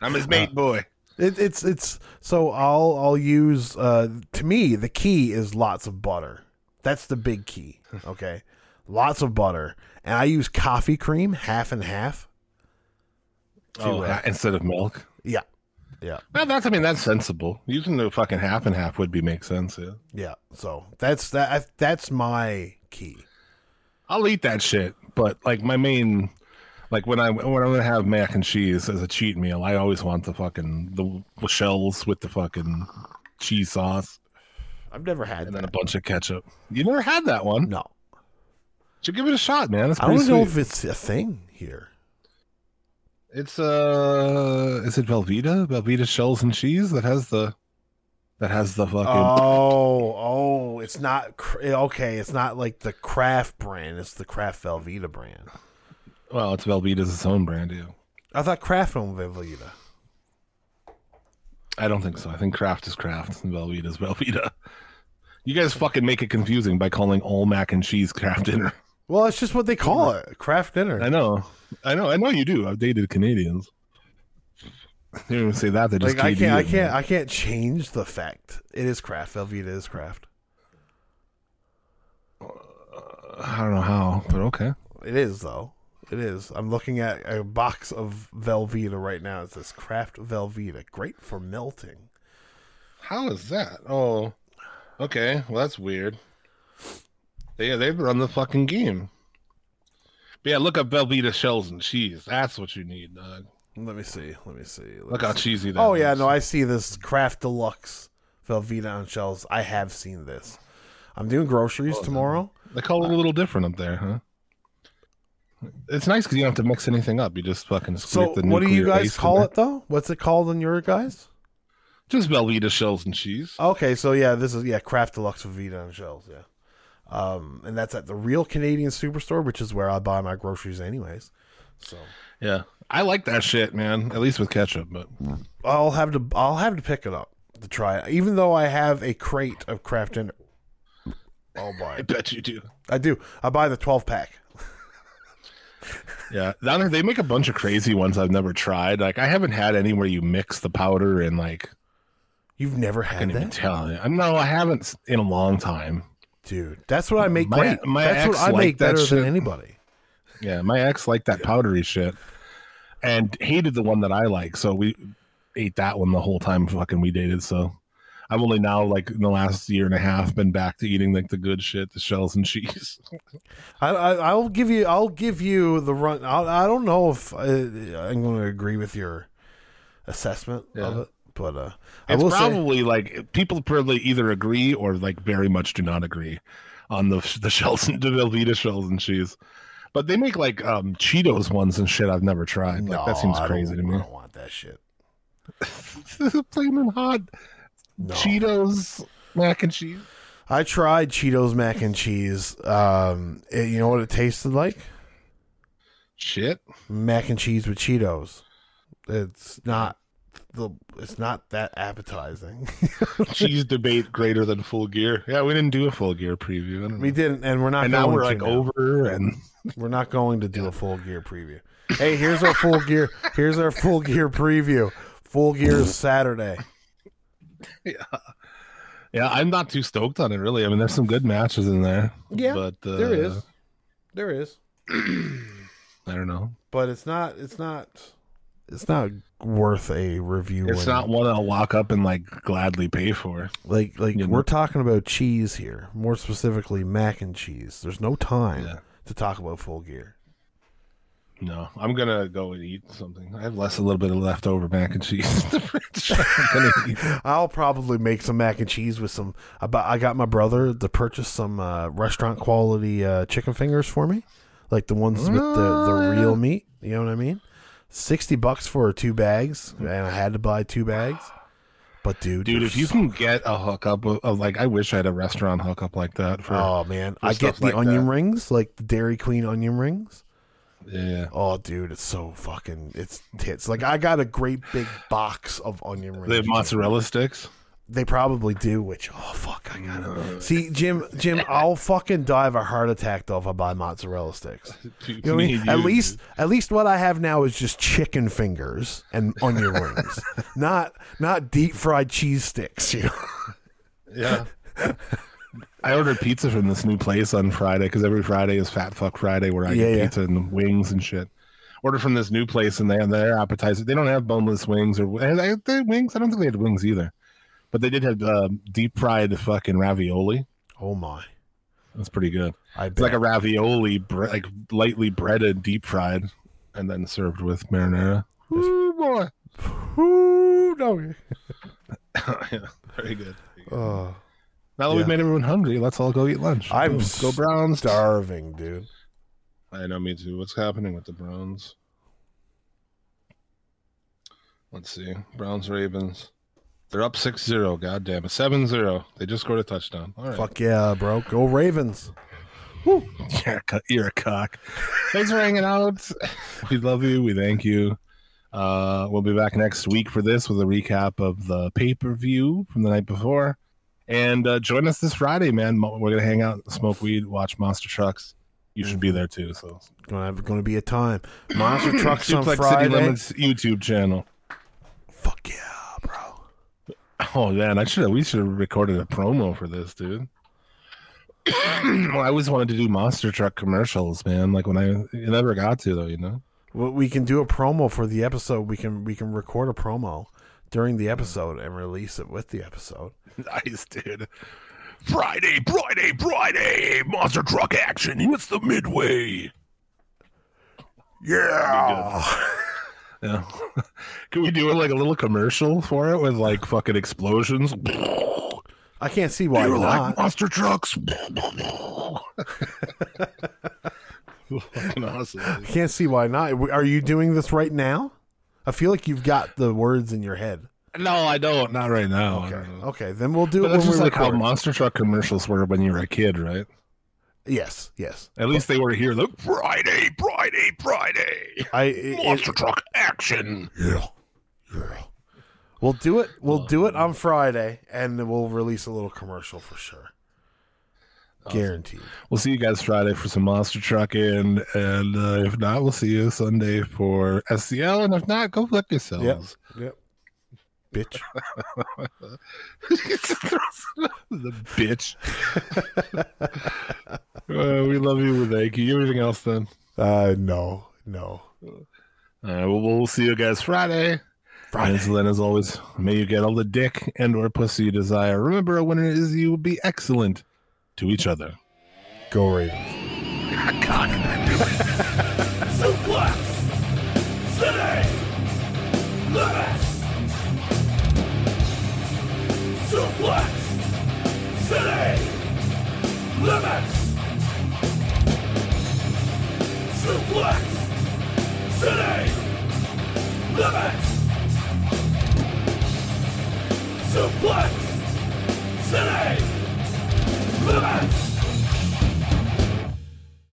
I'm his mate boy. It, it's it's so I'll I'll use uh to me the key is lots of butter. That's the big key. Okay, lots of butter, and I use coffee cream half and half. Oh, uh, ha- instead of milk. Yeah, yeah, Well, that's I mean that's sensible. Using the fucking half and half would be make sense. Yeah. yeah. So that's that. That's my key. I'll eat that shit, but like my main, like when I when I'm gonna have mac and cheese as a cheat meal, I always want the fucking the, shells with the fucking cheese sauce I've never had and then a bunch of ketchup. You never had that one? No, Should give it a shot, man. It's I don't know if it's a thing here. It's uh, is it Velveeta? Velveeta shells and cheese that has the that has the fucking. Oh, oh, it's not okay. It's not like the Kraft brand. It's the Kraft Velveeta brand. well, it's Velveeta's its own brand, yeah. I thought Kraft owned Velveeta. I don't think so. I think Kraft is Kraft and Velveeta is Velveeta. You guys fucking make it confusing by calling all mac and cheese Kraft dinner. Well, it's just what they call it, Kraft dinner. I know, I know, I know you do. I've dated Canadians. They don't even say that. They just Like I can't, I can't. I can't change the fact it is Kraft. Velveeta is Kraft. I don't know how, but okay. It is though. It is. I'm looking at a box of Velveeta right now. It says Kraft Velveeta, great for melting. How is that? Oh, okay. Well, that's weird. Yeah, they've run the fucking game. But yeah, look up Velveeta shells and cheese. That's what you need, dog. Let me see. Let me see. Let Look me how see. cheesy that Oh yeah, looks. no, I see this Kraft Deluxe Velveeta on shelves. I have seen this. I'm doing groceries Oh, tomorrow. They call it a little different up there, huh? It's nice because you don't have to mix anything up. You just fucking So, the what do you guys call it though? What's it called in your guys? Just Velveeta shells and cheese. Okay, so yeah, this is yeah, Kraft Deluxe Velveeta on shelves, yeah. Um, and that's at the real Canadian Superstore, which is where I buy my groceries, anyways. So Yeah, I like that shit, man. At least with ketchup, but I'll have to I'll have to pick it up to try it, even though I have a crate of Kraft dinner. I'll buy I bet you do. I do. I buy the twelve pack. Yeah, down there they make a bunch of crazy ones I've never tried. Like I haven't had any where you mix the powder and like You've never had I can't even that, tell. you. No, I haven't in a long time. dude. That's what I make My- my That's what I make better shit. than anybody. Yeah, my ex liked that powdery shit and hated the one that I like. So we ate that one the whole time fucking we dated. So I've only now, like in the last year and a half, been back to eating like the good shit, the shells and cheese. I, I I'll give you I'll give you the run. I'll, I don't know if I, I'm going to agree with your assessment of it, but uh, I It's will say probably like people probably either agree or like very much do not agree on the the shells and the Velveeta shells and cheese. But they make like um Cheetos ones and shit I've never tried. Like, no, that seems crazy to me. I don't want that shit. Flaming hot No. Cheetos mac and cheese. I tried Cheetos mac and cheese. Um, it- you know what it tasted like? Shit. Mac and cheese with Cheetos. It's not the. It's not that appetizing. cheese debate greater than full gear. Yeah, we didn't do a full gear preview. We didn't, and we're not. and now we're to like now. over and We're not going to do a full gear preview. Hey, here's our full gear. Here's our full gear preview. Full gear is Saturday. Yeah. Yeah, I'm not too stoked on it really. I mean, there's some good matches in there. Yeah, but uh, There is, there is, I don't know. but it's not. It's not. It's not worth a review. It's when- not one I'll walk up and like gladly pay for. like like you we're talking about cheese here, more specifically mac and cheese. There's no time Yeah. to talk about full gear. No, I'm gonna go and eat something. I have less a little bit of leftover mac and cheese in the fridge. I'm gonna eat. I'll probably make some mac and cheese with some. About I got my brother to purchase some uh, restaurant quality uh, chicken fingers for me, like the ones with the, the real meat. You know what I mean? Sixty bucks for two bags, and I had to buy two bags. But dude, Dude, if you so- can get a hookup of, of like, I wish I had a restaurant hookup like that for. oh man, I get the like onion that. rings, like the Dairy Queen onion rings. yeah. Oh, dude, it's so fucking it's tits. Like I got a great big box of onion rings. They have mozzarella sticks. They probably do. Which oh fuck, I gotta see Jim. Jim, I'll fucking die of a heart attack though if I buy mozzarella sticks. You know what I mean? At least, at least what I have now is just chicken fingers and onion rings, not not deep fried cheese sticks. You know? Yeah. I ordered pizza from this new place on Friday because every Friday is Fat Fuck Friday where I Yeah, get yeah. pizza and wings and shit. Ordered from this new place and they have their appetizer. They don't have boneless wings or eh, they wings. I don't think they had wings either, but they did have um, deep fried fucking ravioli. Oh my! That's pretty good. I It's like a ravioli, bre- like lightly breaded, deep fried, and then served with marinara. Ooh, boy. Ooh, no. yeah, very good. Very good. Oh, now that yeah. we've made everyone hungry, let's all go eat lunch. I'm Boom. go Browns. starving, dude. I know, me too. What's happening with the Browns? Let's see. Browns Ravens. They're up 6 0. God damn it. 7 0. They just scored a touchdown. All right. Fuck yeah, bro. Go Ravens. You're a, co- you're a cock. Thanks for hanging out. We love you. We thank you. Uh, we'll be back next week for this with a recap of the pay per view from the night before. And uh, join us this Friday, man. We're going to hang out, smoke weed, watch monster trucks. You should be there too. So, Gonna have gonna be a time. Monster trucks on Suplex City Limits YouTube channel. Fuck yeah, bro. Oh man, I should have. We should have recorded a promo for this, dude. well, I always wanted to do monster truck commercials, man. Like when I, it never got to though, you know. Well, we can do a promo for the episode. We can we can record a promo during the episode and release it with the episode. Nice, dude. Friday, Friday, Friday, monster truck action. It's the midway. Yeah. Yeah. Can we do like a little commercial for it with like fucking explosions? I can't see why not. like monster trucks. awesome. I can't see why not. Are you doing this right now? I feel like you've got the words in your head. No, I don't. Not right now. Okay. Okay, then we'll do But it that's when just we like how monster truck commercials were when you were a kid, right? Yes, yes. At least they were here. Look, Friday, Friday, Friday. I it, Monster it, truck action. yeah, yeah. We'll do it. We'll do it on Friday, and we'll release a little commercial for sure. Guaranteed. We'll see you guys Friday for some monster trucking, and uh, if not, we'll see you Sunday for SCL. And if not, go fuck yourselves. Yep. Bitch. the bitch. uh, we love you. with thank you. Everything else, then. Uh, no, no. Uh, we'll, we'll see you guys Friday. Friday. And so then, as always, may you get all the dick and or pussy you desire. Remember, a winner is you be excellent to each other. Go Ravens. Suplex City Suplex City Limits Suplex City Limits Suplex City Limits